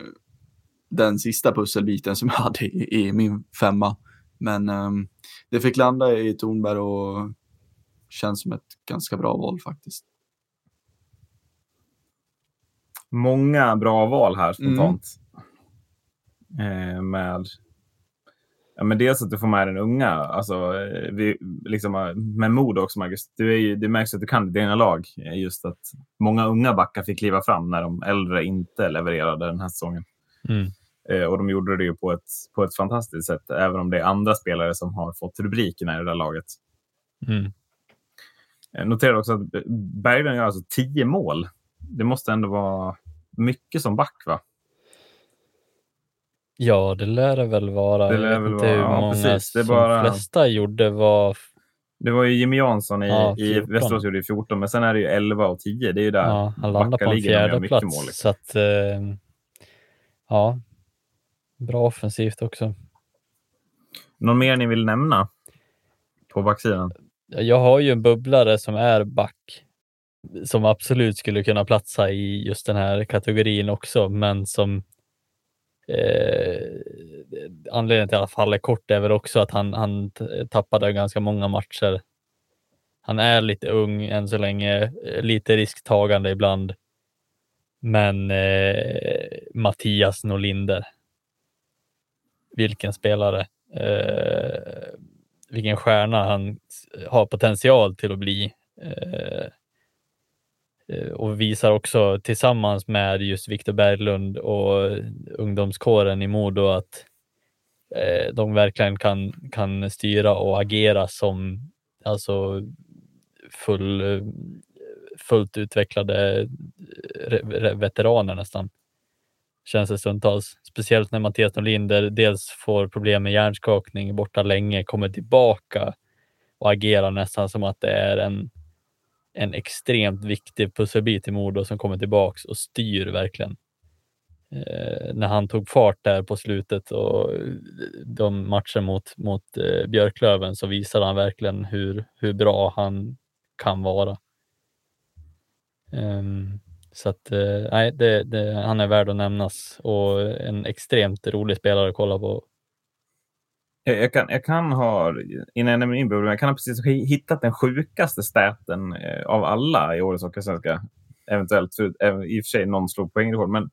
den sista pusselbiten som jag hade i, i min femma. Men ehm, det fick landa i Thornberg och känns som ett ganska bra val faktiskt. Många bra val här Mm. spontant. Eh, med, ja, men dels att du får med den unga. Alltså, eh, vi, liksom, eh, med mod också, Marcus. Du är ju, det märks att du kan dina lag. Eh, Just att många unga backar fick kliva fram när de äldre inte levererade den här säsongen. Mm. Eh, och de gjorde det ju på ett, på ett fantastiskt sätt, även om det är andra spelare som har fått rubrikerna i det där laget. Mm. Jag noterar också att Berglund gör alltså tio mål. Det måste ändå vara mycket som back, va? Ja, det lär det väl vara. Det lär väl vara- hur ja, många precis. Det bara- flesta gjorde var Det var ju Jimmy Jansson i, Ja, i 14. Västerås gjorde ju 14, men sen är det ju 11 och 10. Det är ju där Ja, han landar på en fjärde plats. mål, liksom. Så att, eh, ja, bra offensivt också. Någon mer ni vill nämna på backsidan? Jag har ju en bubblare som är back som absolut skulle kunna platsa i just den här kategorin också, men som eh, anledningen till att han faller kort är väl också att han, han tappade ganska många matcher. Han är lite ung än så länge, eh, lite risktagande ibland. Men eh, Mattias Norlinder. Vilken spelare. Eh, vilken stjärna han har potential till att bli. Eh, Eh, och visar också tillsammans med just Viktor Berglund och ungdomskåren i Modo att eh, de verkligen kan, kan styra och agera som alltså full, fullt utvecklade eh, veteraner nästan. Känns det stundtals. Speciellt när Mattias Norlinder dels får problem med hjärnskakning, borta länge, kommer tillbaka och agerar nästan som att det är en, en extremt viktig pusselbit i Modo som kommer tillbaks och styr verkligen. Eh, när han tog fart där på slutet och eh, de matcher mot, mot eh, Björklöven så visade han verkligen hur, hur bra han kan vara. Ehm, så att eh, nej, det, det, han är värd att nämnas och en extremt rolig spelare att kolla på. Jag, kan, jag kan ha, innan jag min jag kan ha precis hittat den sjukaste staten eh, av alla i årets Hockeyallsvenska. Eventuellt, för, även, i och för sig någon slog poängrekord, men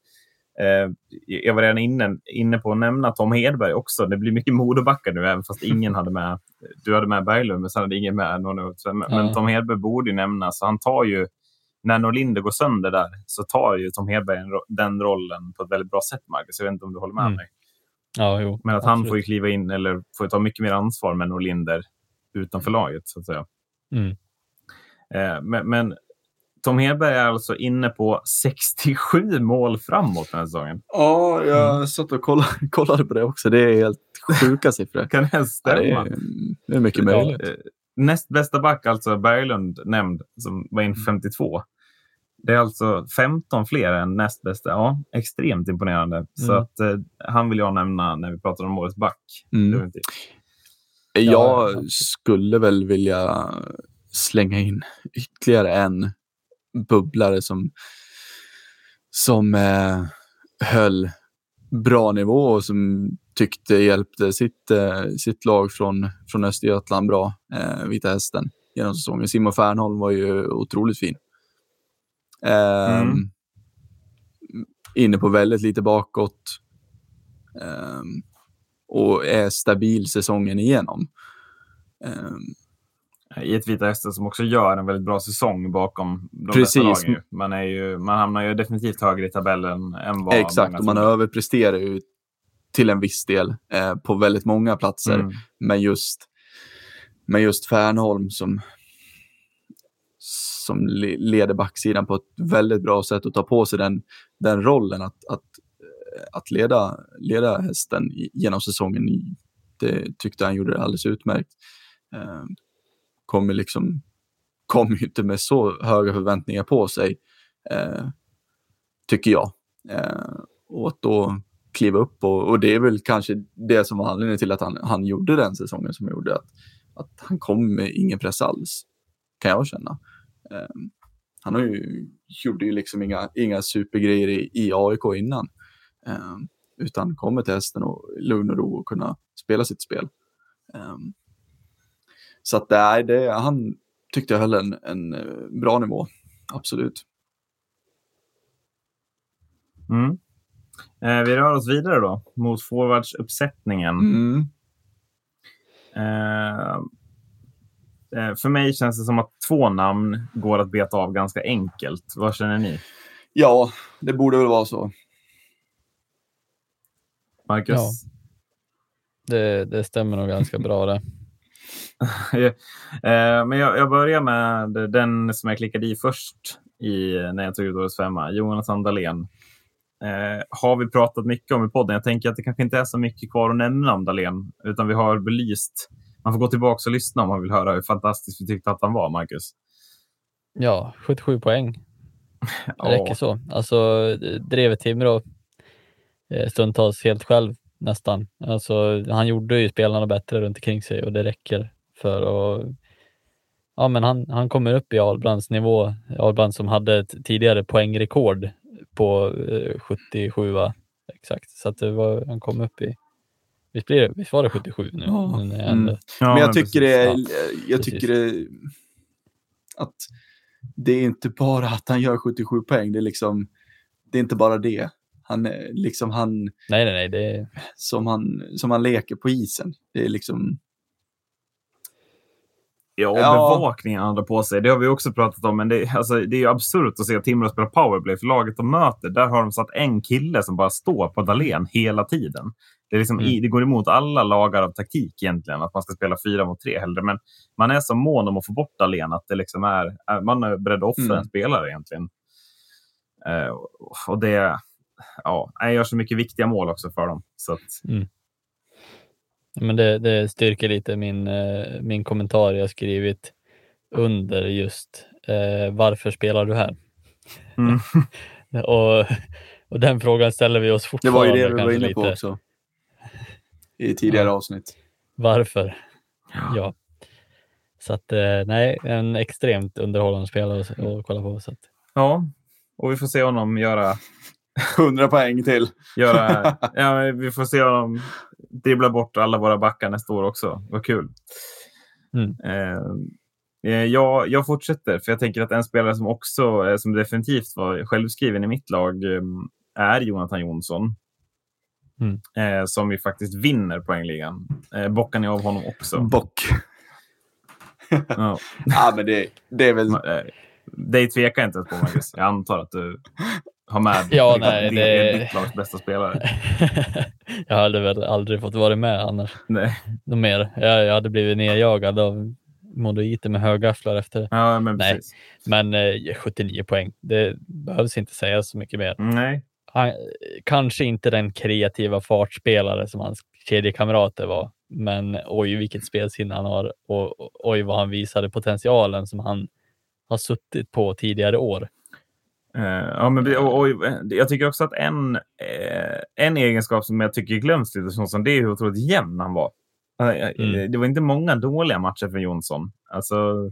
eh, jag var redan inne, inne på att nämna Tom Hedberg också. Det blir mycket modebackar nu, även fast ingen hade med, du hade med Berglund, men sen hade ingen med någon. Men, men. Tom Hedberg borde ju nämnas. Han tar ju, när Norlinder går sönder där, så tar ju Tom Hedberg den rollen på ett väldigt bra sätt, Marcus. Jag vet inte om du håller med Mm. mig. Ja, jo, Men att han absolut. får ju kliva in eller får ta mycket mer ansvar med Norlinder utanför laget, så att säga. Mm. Eh, men, men Tom Hedberg är alltså inne på 67 mål framåt den här säsongen. Ja, jag satt och kollade, kollade på det också. Det är helt sjuka siffror. Kan det Ja, det, stämma? är, det är mycket möjligt. Eh, näst bästa back, alltså Berglund nämnd, som var in 52. Det är alltså 15 fler än näst bästa. Ja, extremt imponerande. Så Mm. att, eh, han vill jag nämna när vi pratar om årets back. Mm. Jag Ja. skulle väl vilja slänga in ytterligare en bubblare som, som eh, höll bra nivå och som tyckte hjälpte sitt, eh, sitt lag från, från Östergötland bra, eh, Vita Hästen, genom säsongen. Simon Fernholm var ju otroligt fin. Ehm, Mm. Inne på väldigt lite bakåt. Ehm, och är stabil säsongen igenom. Ehm, I ett Vita Hästen som också gör en väldigt bra säsong bakom de Precis. lagen. Man, är ju, man hamnar ju definitivt högre i tabellen än vad Exakt, och man trodde. överpresterar ju till en viss del eh, på väldigt många platser. Mm. Men just, men just Fernholm som, som leder backsidan på ett väldigt bra sätt och tar på sig den, den rollen att, att, eh, att leda, leda hästen genom säsongen. Det tyckte han gjorde det alldeles utmärkt. Ehm, kommer liksom kommer ju inte med så höga förväntningar på sig, eh, tycker jag. Eh, och att då kliva upp och, och det är väl kanske det som var anledningen till att han, han gjorde den säsongen som han gjorde. Att, att han kom med ingen press alls, kan jag känna. Eh, han har ju, gjorde ju liksom inga, inga supergrejer i, i AIK innan. Eh, utan kommer till hästen och lugn och ro och kunna spela sitt spel. Eh, så att det är det, han tyckte jag höll en, en eh, bra nivå, absolut. Mm. Eh, vi rör oss vidare då mot forwardsuppsättningen. Mm. Eh, för mig känns det som att två namn går att beta av ganska enkelt. Vad känner ni? Ja, det borde väl vara så. Marcus? Ja. Det, det stämmer nog ganska bra det. Eh, Men jag, jag börjar med den som jag klickade i först i, när jag tog ut årets femma, Jonathan Dahlén. Eh, har vi pratat mycket om i podden. Jag tänker att det kanske inte är så mycket kvar att nämna om Dahlén, utan vi har belyst. Man får gå tillbaka och lyssna om man vill höra hur fantastiskt vi tyckte att han var, Marcus. Ja, 77 poäng. Det räcker så. Alltså, drev Timrå eh, stundtals helt själv nästan. Alltså, han gjorde ju spelarna bättre runt omkring sig och det räcker för att Ja, men han, han kommer upp i Ahlbrands nivå. Ahlbrand som hade ett tidigare poängrekord på eh, 77, va? Exakt. Så att det var, han kom upp i Visst, blir det, visst var det 77 nu? Ja. Men, Mm. ändå, Ja, men jag men tycker, precis. det, är, jag precis. tycker det, att det är inte bara att han gör 77 poäng, det är liksom, det är inte bara det. Han är liksom han, Nej, nej, nej. Det, som han, som han leker på isen. Det är liksom, Ja, och Ja. bevakningen han drar på sig. Det har vi också pratat om, men det, alltså, det är ju absurt att se Timrå spela powerplay för laget de möter. Där har de satt en kille som bara står på Dahlén hela tiden. Det, är liksom, Mm. i, det går emot alla lagar av taktik egentligen, att man ska spela fyra mot tre hellre. Men man är så mån om att få bort Dahlén att det liksom är, man är beredd att offra Mm. en spelare egentligen. Eh, och det, ja, jag gör så mycket viktiga mål också för dem. Så att, men det, det styrker lite min, eh, min kommentar jag skrivit under just eh, varför spelar du här? mm. Och, och den frågan ställer vi oss det fortfarande. var ju det vi var kanske inne lite. på också. I tidigare Ja. avsnitt. Varför? Ja. Så att eh, nej, en extremt underhållande spelare att, att kolla på. Så att, ja, och vi får se honom göra 100 poäng till. göra, ja, vi får se om dribbla bort alla våra backar nästa år också. Vad kul. Mm. Eh, eh, jag, jag fortsätter, för jag tänker att en spelare som också som definitivt var självskriven i mitt lag eh, är Jonathan Jonsson. Mm. Eh, som ju faktiskt vinner poängligan. Eh, bockar ni av honom också? Bock. ja. Ja, men det, det är väl... Eh, Dig tvekar jag inte ens på, Marcus. Jag antar att du har med Ja, nej, din- det- ditt lags bästa spelare. jag hade väl aldrig fått vara med annars. Nej. Något mer. Jag, jag hade blivit nerjagad av Modoite med högafflar efter. Ja, men Nej. precis. Men eh, 79 poäng, det behövs inte säga så mycket mer. Nej. Han, kanske inte den kreativa fartspelare som hans kedjekamrater var, men oj vilket spelsinne han har och oj vad han visade potentialen som han har suttit på tidigare år. Eh, ja, men, och, och, jag tycker också att en, eh, en egenskap som jag tycker glöms lite, Jonsson, det är hur otroligt jämn han var. Eh, Mm. Det var inte många dåliga matcher för Jonsson. Alltså,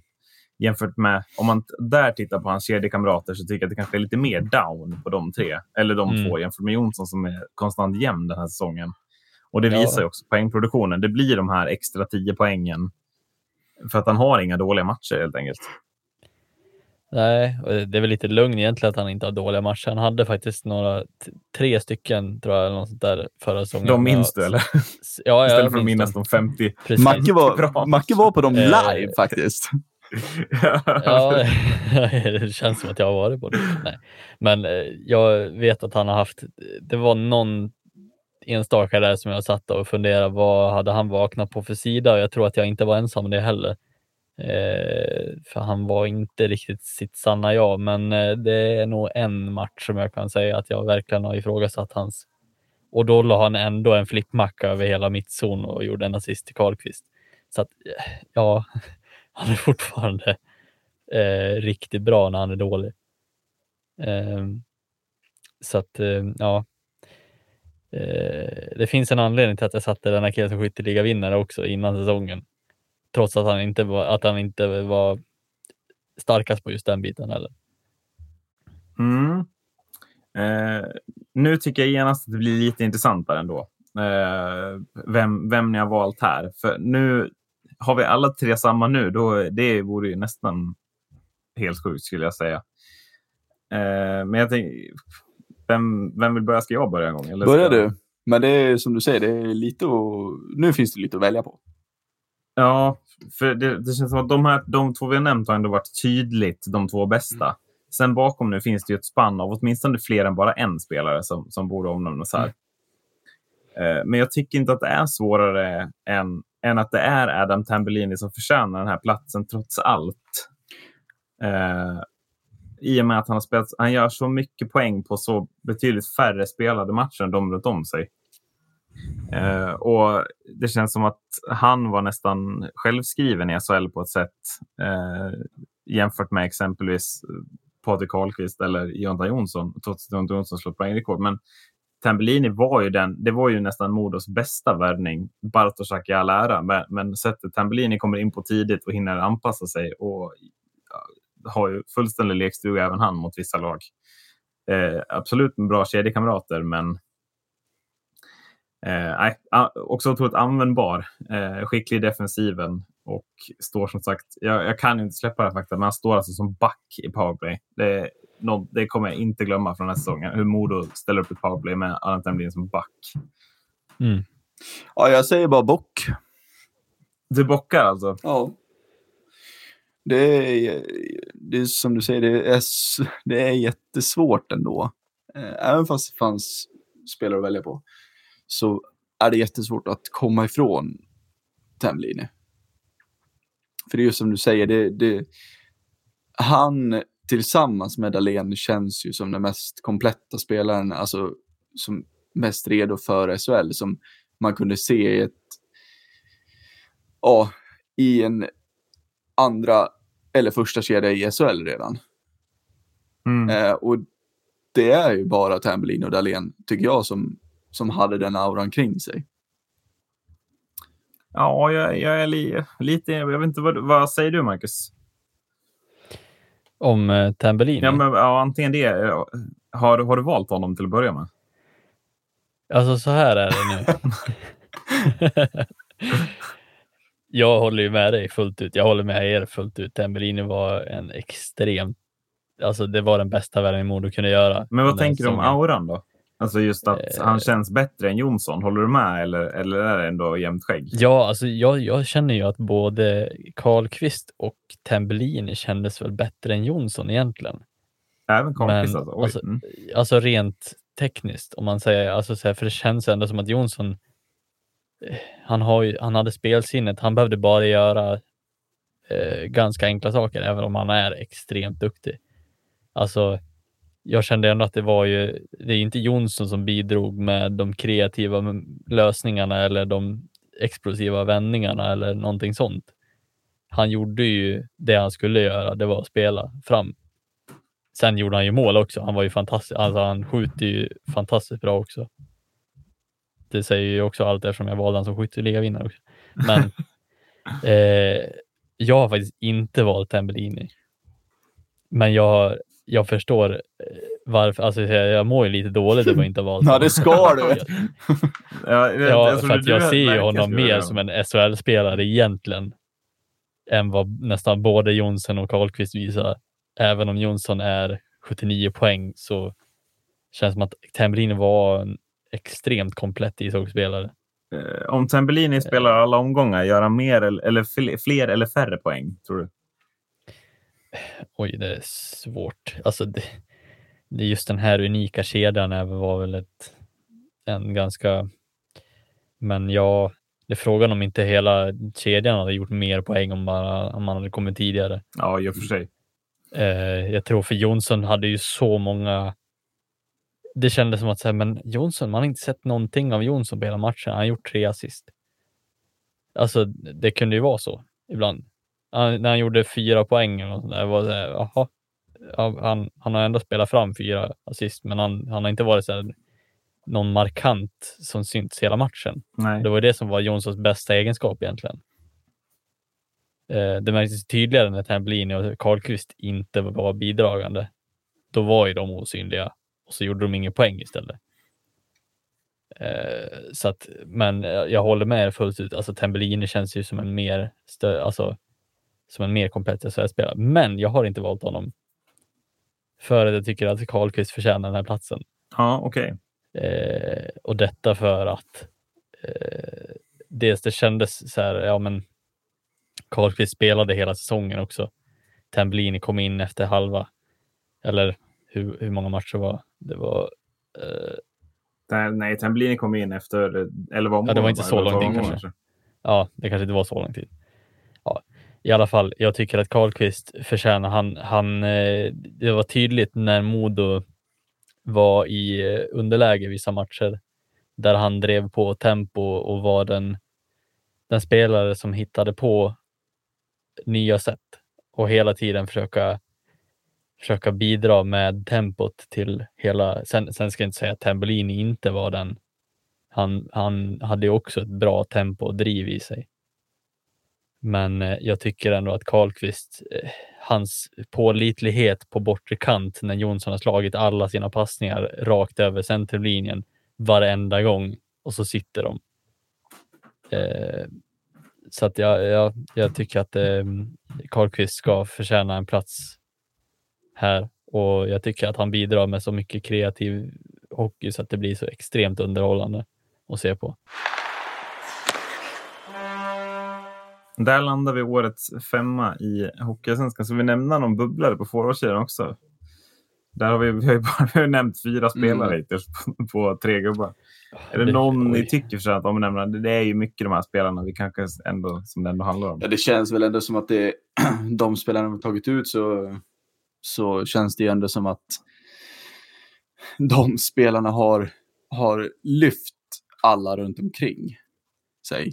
jämfört med, om man där tittar på hans kedjekamrater så tycker jag att det kanske är lite mer down på de tre. Eller de Mm. två jämfört med Jonsson som är konstant jämn den här säsongen. Och det Ja. visar ju också poängproduktionen. Det blir de här extra 10 poängen. För att han har inga dåliga matcher helt enkelt. Nej, och det är väl lite lugn egentligen att han inte har dåliga matcher. Han hade faktiskt några, tre stycken tror jag, eller något sånt där förra säsongen. De minns du eller? Ja, jag Istället för att minnas de 50. Precis. Macke var, Macke var på dem Eh, live faktiskt. Ja, det känns som att jag har varit på det. Nej. Men eh, jag vet att han har haft, det var någon enstaka där som jag satt och funderade, vad hade han vaknat på för sida? Och jag tror att jag inte var ensam om det heller. Eh, för han var inte riktigt sitt sanna jag, men eh, det är nog en match som jag kan säga att jag verkligen har ifrågasatt hans. Och då la han ändå en flippmacka över hela mittzon och gjorde en assist till Karlqvist. Så att, eh, ja, han är fortfarande eh, riktigt bra när han är dålig. Eh, så att, eh, ja. Eh, det finns en anledning till att jag satte denna killen som skytteligavinnare också innan säsongen. Trots att han inte var, att han inte var starkast på just den biten heller. Mm. Eh, nu tycker jag genast att det blir lite intressantare ändå. Eh, vem, vem ni har valt här. För nu har vi alla tre samma nu. Då, det vore ju nästan helt sjukt skulle jag säga. Eh, men jag tänker, vem, vem vill börja? Ska jag börja en gång? Eller Börjar ska- du? Men det är som du säger, det är lite att, nu finns det lite att välja på. Ja, för det, det känns som att de, här, de två vi har nämnt har ändå varit tydligt de två bästa. Sen bakom nu finns det ju ett spann av åtminstone fler än bara en spelare som, som borde omnämnas här. Eh, Men jag tycker inte att det är svårare än, än att det är Adam Tambellini som förtjänar den här platsen trots allt. Eh, I och med att han har spelat, han gör så mycket poäng på så betydligt färre spelade matcher än de runt om sig. Eh, och Det känns som att han var nästan självskriven i SHL på ett sätt eh, jämfört med exempelvis Patrik Karlqvist eller Jonathan Jonsson, trots att Jonathan Jonsson slått poängrekord. Men Tambellini var ju den, det var ju nästan Modos bästa värvning. Bartoszak i all ära, men, men sättet Tambellini kommer in på tidigt och hinner anpassa sig och ja, har ju fullständig lekstuga även han mot vissa lag. Eh, absolut med bra kedjekamrater, men Eh, nej, också otroligt användbar. Eh, skicklig i defensiven och står som sagt, jag, jag kan inte släppa det här fakta, men han står alltså som back i powerplay. Det, nå- det kommer jag inte glömma från den här säsongen. Hur Modo ställer upp ett powerplay med Allan Temblin som back. Mm. Ja, jag säger bara bock. Du bockar alltså? Ja. Det är, det är som du säger, det är, det är jättesvårt ändå. Eh, Även fast det fanns spelare att välja på så är det jättesvårt att komma ifrån Temlini. För det är ju som du säger, det, det, han tillsammans med Dahlén känns ju som den mest kompletta spelaren, alltså som mest redo för SHL, som man kunde se i ett, ja, i en andra eller första kedja i SHL redan. Mm. Eh, och det är ju bara Tambellin och Dahlén, tycker jag, som, som hade den auran kring sig. Ja, jag, jag är li, lite... Jag vet inte, vad, vad säger du, Marcus? Om eh, Tambellini? Ja, men, ja, antingen det. ja. Har, har du valt honom till att börja med? Alltså så här är det nu. jag håller ju med dig fullt ut. Jag håller med er fullt ut. Tambellini var en extremt, alltså det var den bästa värvningen Modo kunde göra. Men vad tänker du om auran då? Alltså just att Eh. han känns bättre än Jonsson. Håller du med eller, eller är det ändå jämnt skägg? Ja, alltså jag, jag känner ju att både Karlqvist och Tambellini kändes väl bättre än Jonsson egentligen. Även Karlqvist alltså? Oj. alltså, mm. Alltså rent tekniskt, om man säger, alltså så här, för det känns ändå som att Jonsson, eh, han, har ju, han hade spelsinnet, han behövde bara göra eh, ganska enkla saker, även om han är extremt duktig. Alltså, jag kände ändå att det var ju, det är inte Jonsson som bidrog med de kreativa lösningarna eller de explosiva vändningarna eller någonting sånt. Han gjorde ju det han skulle göra, det var att spela fram. sen gjorde han ju mål också. Han var ju fantastisk. Alltså han skjuter ju fantastiskt bra också. Det säger ju också allt eftersom jag valde han som skytteligavinnare också. Men eh, jag har faktiskt inte valt Tambellini. Men jag, jag förstår eh, varför. Alltså jag, mår ju lite dåligt över att inte ha valt Ja, honom. det ska du. Ja, Ja, för att jag ser ju honom mer som en SHL-spelare egentligen än vad nästan både Jonsson och Karlqvist visar. Även om Jonsson är 79 poäng så känns det som att Tambellini var en extremt komplett ishockeyspelare. Eh, Om Tambellini spelar alla omgångar, gör han mer eller, fler eller färre poäng, tror du? Oj, det är svårt. Alltså det, det är just den här unika kedjan var väl ett, en ganska... Men ja, det är frågan om inte hela kedjan hade gjort mer poäng om, bara, om man hade kommit tidigare. Ja, i och för sig. Eh, jag tror för Jonsson hade ju så många. Det kändes som att säga, men Jonsson, man har inte sett någonting av Jonsson på hela matchen. Han har gjort tre assist. Alltså, det kunde ju vara så ibland. Han, när han gjorde fyra poäng eller något sånt där, var det, jaha. Ja, han, han har ändå spelat fram fyra assist, men han, han har inte varit så här, någon markant som synts hela matchen. Nej. Det var det som var Jonssons bästa egenskap egentligen. Eh, det märktes tydligare när Tambellini och Karlqvist inte var bidragande. Då var ju de osynliga och så gjorde de ingen poäng istället. Eh, så att, men jag håller med er fullt ut. Alltså Tambellini känns ju som en mer, stö, alltså, som en mer komplett SHL-spelare. Men jag har inte valt honom. För att jag tycker att Karlqvist förtjänar den här platsen. Ja, okej. Eh, och detta för att eh, dels det kändes så här, ja men Karlqvist spelade hela säsongen också. Tambellini kom in efter halva, eller hur, hur många matcher var det? var eh, Där- Nej, Tambellini kom in efter 11 omgångar. Ja, det var inte så Eller långt 12 in omgångar, kanske. Ja, det kanske inte var så lång tid. I alla fall, jag tycker att Karlqvist förtjänar, han, han, eh, det var tydligt när Modo var i eh, underläge vissa matcher där han drev på tempo och var den, den spelare som hittade på nya sätt och hela tiden försöka försöka bidra med tempot till hela. Sen, sen ska jag inte säga att Tambellini inte var den. Han, han hade ju också ett bra tempo och driv i sig. Men eh, jag tycker ändå att Karlqvist, eh, hans pålitlighet på bortre kant när Jonsson har slagit alla sina passningar rakt över centerlinjen varenda gång och så sitter de. Eh, så att jag, jag, jag tycker att eh, Karlqvist ska förtjäna en plats här och jag tycker att han bidrar med så mycket kreativ hockey så att det blir så extremt underhållande att se på. Där landar vi årets femma i Hockeyallsvenskan. Ska vi nämna någon bubblare på forwardsidan också? Där har vi, vi har ju bara vi har nämnt fyra spelare hittills på, på tre gubbar. Är det, Det- någon ni oj. tycker förtjänar att omnämna? Det, det är ju mycket de här spelarna vi kanske ändå, som det ändå handlar om. Ja, det känns väl ändå som att det de spelarna vi tagit ut så, så känns det ju ändå som att de spelarna har, har lyft alla runt omkring sig.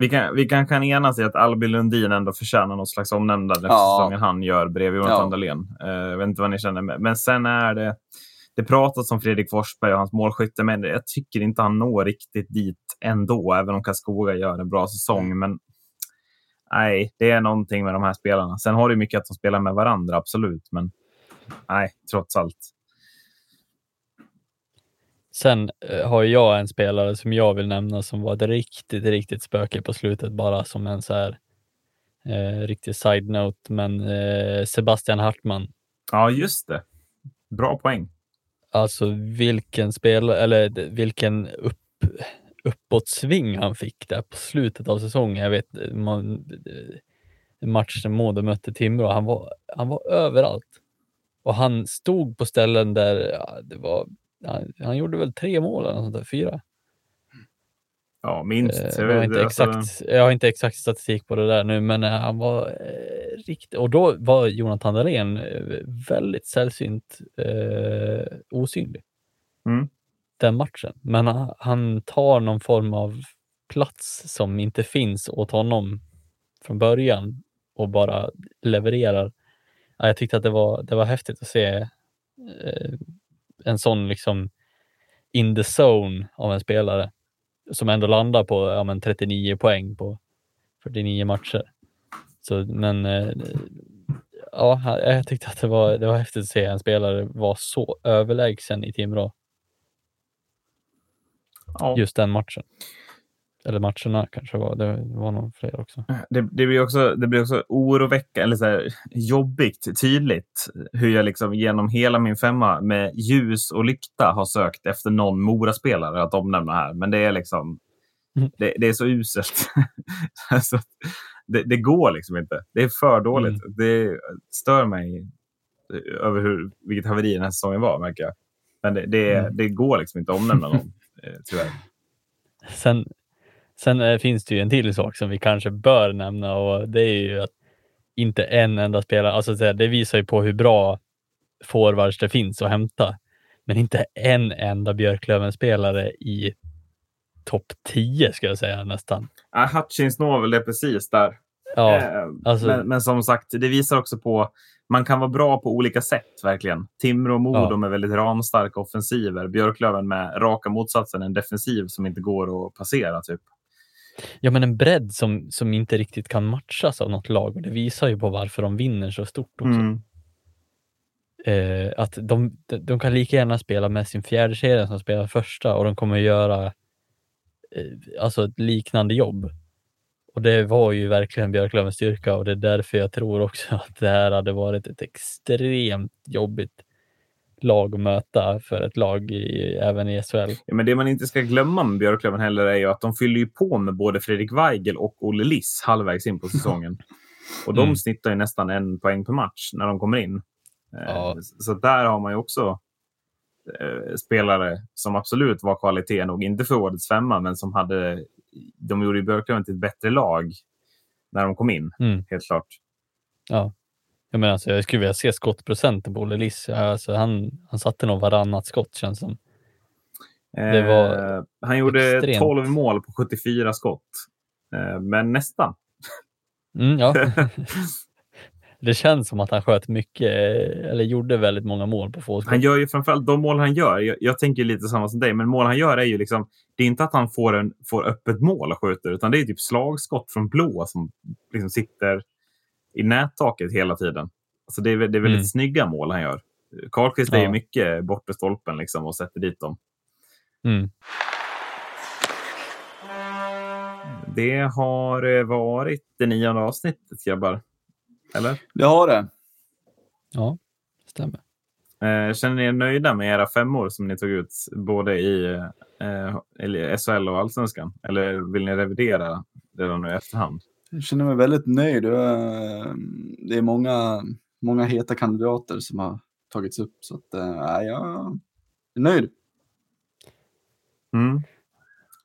Vi kan, vi kan, kan enas i att Albin Lundin ändå förtjänar något slags omnämnande Ja. säsongen han gör bredvid Jonathan Ja. Dahlén. Eh, jag vet inte vad ni känner. Men, men sen är det... Det pratas om Fredrik Forsberg och hans målskytte, men jag tycker inte han når riktigt dit ändå, även om Karlskoga gör en bra säsong. Men nej, det är någonting med de här spelarna. Sen har det mycket att de spelar med varandra, absolut. Men nej, trots allt. Sen eh, har jag en spelare som jag vill nämna som var ett riktigt, riktigt spöke på slutet bara som en så här eh, riktig side-note. Men eh, Sebastian Hartman, Ja, just det. Bra poäng. alltså vilken spelare, eller vilken upp, uppåtsving han fick där på slutet av säsongen. Jag vet, eh, man, eh, matchen Modo mötte Timrå, han var, han var överallt. Och han stod på ställen där ja, det var, han, han gjorde väl tre mål eller sånt där, fyra. Ja, minst. Eh, Jag Jag har, inte alltså- exakt, jag har inte exakt statistik på det där nu, men eh, han var eh, riktigt... Och då var Jonathan Dahlén eh, väldigt sällsynt eh, osynlig Mm. den matchen. Men han, han tar någon form av plats som inte finns åt honom från början och bara levererar. ja, jag tyckte att det var, det var häftigt att se eh, en sån liksom in the zone av en spelare som ändå landar på ja, men 39 poäng på 49 matcher. Så, men eh, ja, jag tyckte att det var, det var häftigt att se en spelare vara så överlägsen i Timrå Ja. just den matchen. Eller matcherna kanske var, det var nog fler också. Det, det, blir också, det blir också oroväckande, eller så här, jobbigt, tydligt hur jag liksom genom hela min femma med ljus och lykta har sökt efter någon Mora-spelare att omnämna här. Men det är liksom, Mm. det, det är så uselt. alltså, det, det går liksom inte. Det är för dåligt. Det stör mig över hur, vilket haveri den här säsongen var, märker jag. Men det, det, Mm. går liksom inte att omnämna någon, eh, tyvärr. Sen, sen eh, finns det ju en till sak som vi kanske bör nämna och det är ju att inte en enda spelare, alltså det visar ju på hur bra forwards det finns att hämta. Men inte en enda Björklöven-spelare i topp 10 ska jag säga nästan. Ja, Hutchins når väl det precis där. Ja, Eh, alltså- men, men som sagt, det visar också på man kan vara bra på olika sätt, verkligen. Timrå och Modo Ja. med väldigt ramstarka offensiver. Björklöven med raka motsatsen, en defensiv som inte går att passera. Typ. Ja, men en bredd som, som inte riktigt kan matchas av något lag och det visar ju på varför de vinner så stort också. Mm. eh, att de, de, kan lika gärna spela med sin fjärde serie som spelar första och de kommer göra eh, alltså ett liknande jobb. Och det var ju verkligen Björklövens styrka och det är därför jag tror också att det här hade varit ett extremt jobbigt lag att möta för ett lag i, även i SHL. Ja, men det man inte ska glömma med Björklöven heller är ju att de fyller ju på med både Fredrik Weigel och Olle Liss halvvägs in på säsongen. Och de Mm. snittar ju nästan en poäng per match när de kommer in. Eh, Ja. Så där har man ju också eh, spelare som absolut var kvalitet nog, inte för årets femma, men som hade... De gjorde ju Björklöven till ett bättre lag när de kom in, Mm. helt klart. Ja. Jag, menar, alltså, jag skulle vilja se skottprocenten på Olle Liss. Alltså, han, han satte nog varannat skott känns som. Det var Eh, han gjorde extremt. 12 mål på 74 skott. Eh, men nästan. Mm, ja. det känns som att han sköt mycket, eh, eller gjorde väldigt många mål på få skott. Han gör ju framförallt de mål han gör. Jag, jag tänker lite samma som dig, men mål han gör är ju liksom. Det är inte att han får, en, får öppet mål och skjuter, utan det är typ slagskott från blå som liksom sitter i nättaket hela tiden. Alltså det är, det är väldigt Mm. snygga mål han gör. Karlqvist är ju Ja. mycket bortre stolpen liksom och sätter dit dem. Mm. Det har eh, varit det nionde avsnittet, grabbar. Eller? Det har det. Ja, stämmer. Eh, känner ni er nöjda med era femmor som ni tog ut både i eh, eller SHL och Allsvenskan? Eller vill ni revidera redan nu i efterhand? Jag känner mig väldigt nöjd. Eh, Det är många, många heta kandidater som har tagits upp. Så att, nej, jag är nöjd. Mm.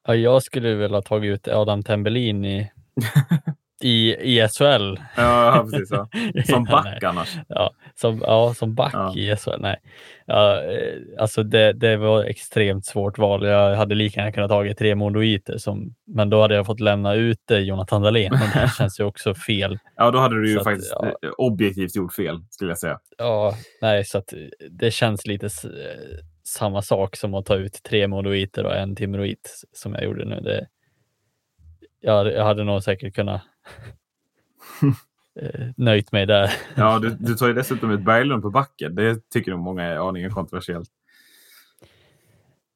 Ja, jag skulle väl ha tagit ut Adam Tembelin i, i, i SHL. Ja, precis. Ja. Som Ja, back nej. annars. Ja, som, ja, som back Ja. i SHL. Nej. Ja, eh, alltså det, det var extremt svårt val. Jag hade lika gärna kunnat tagit tre mondoiter, som, men då hade jag fått lämna ut eh, Jonathan Dahlén och det känns ju också fel. Ja, då hade du ju Så att, faktiskt ja. eh, objektivt gjort fel, skulle jag säga. Ja, nej, så att det känns lite samma sak som att ta ut tre mondoiter och en timroit som jag gjorde nu. Det, jag, jag hade nog säkert kunnat nöjt mig där. Ja, du, du tar ju dessutom ut Berglund på backen. Det tycker nog många är aningen kontroversiellt.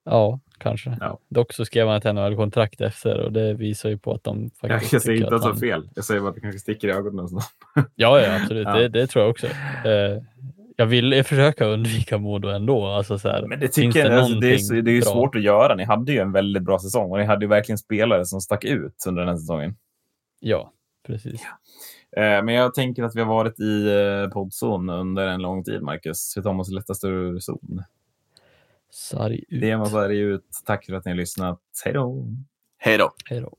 Ja, kanske. Ja. Dock så skrev han ett NHL-kontrakt efter och det visar ju på att de faktiskt jag säger inte att du har han... fel. Jag säger bara att det kanske sticker i ögonen. så. Ja, ja, absolut. Ja. Det, det tror jag också. Eh, jag vill försöka undvika Modo ändå. Alltså, så här, Men det tycker jag, det alltså, det är, så- det är ju bra? svårt att göra. Ni hade ju en väldigt bra säsong och ni hade ju verkligen spelare som stack ut under den här säsongen. Ja, precis. Eh, men jag tänker att vi har varit i eh, poddzon under en lång tid, Marcus. Vi tar oss lättast ur zon. Sarg ut. Det är man så här ut. Tack för att ni har lyssnat. Hej då! Hej då. Hej då.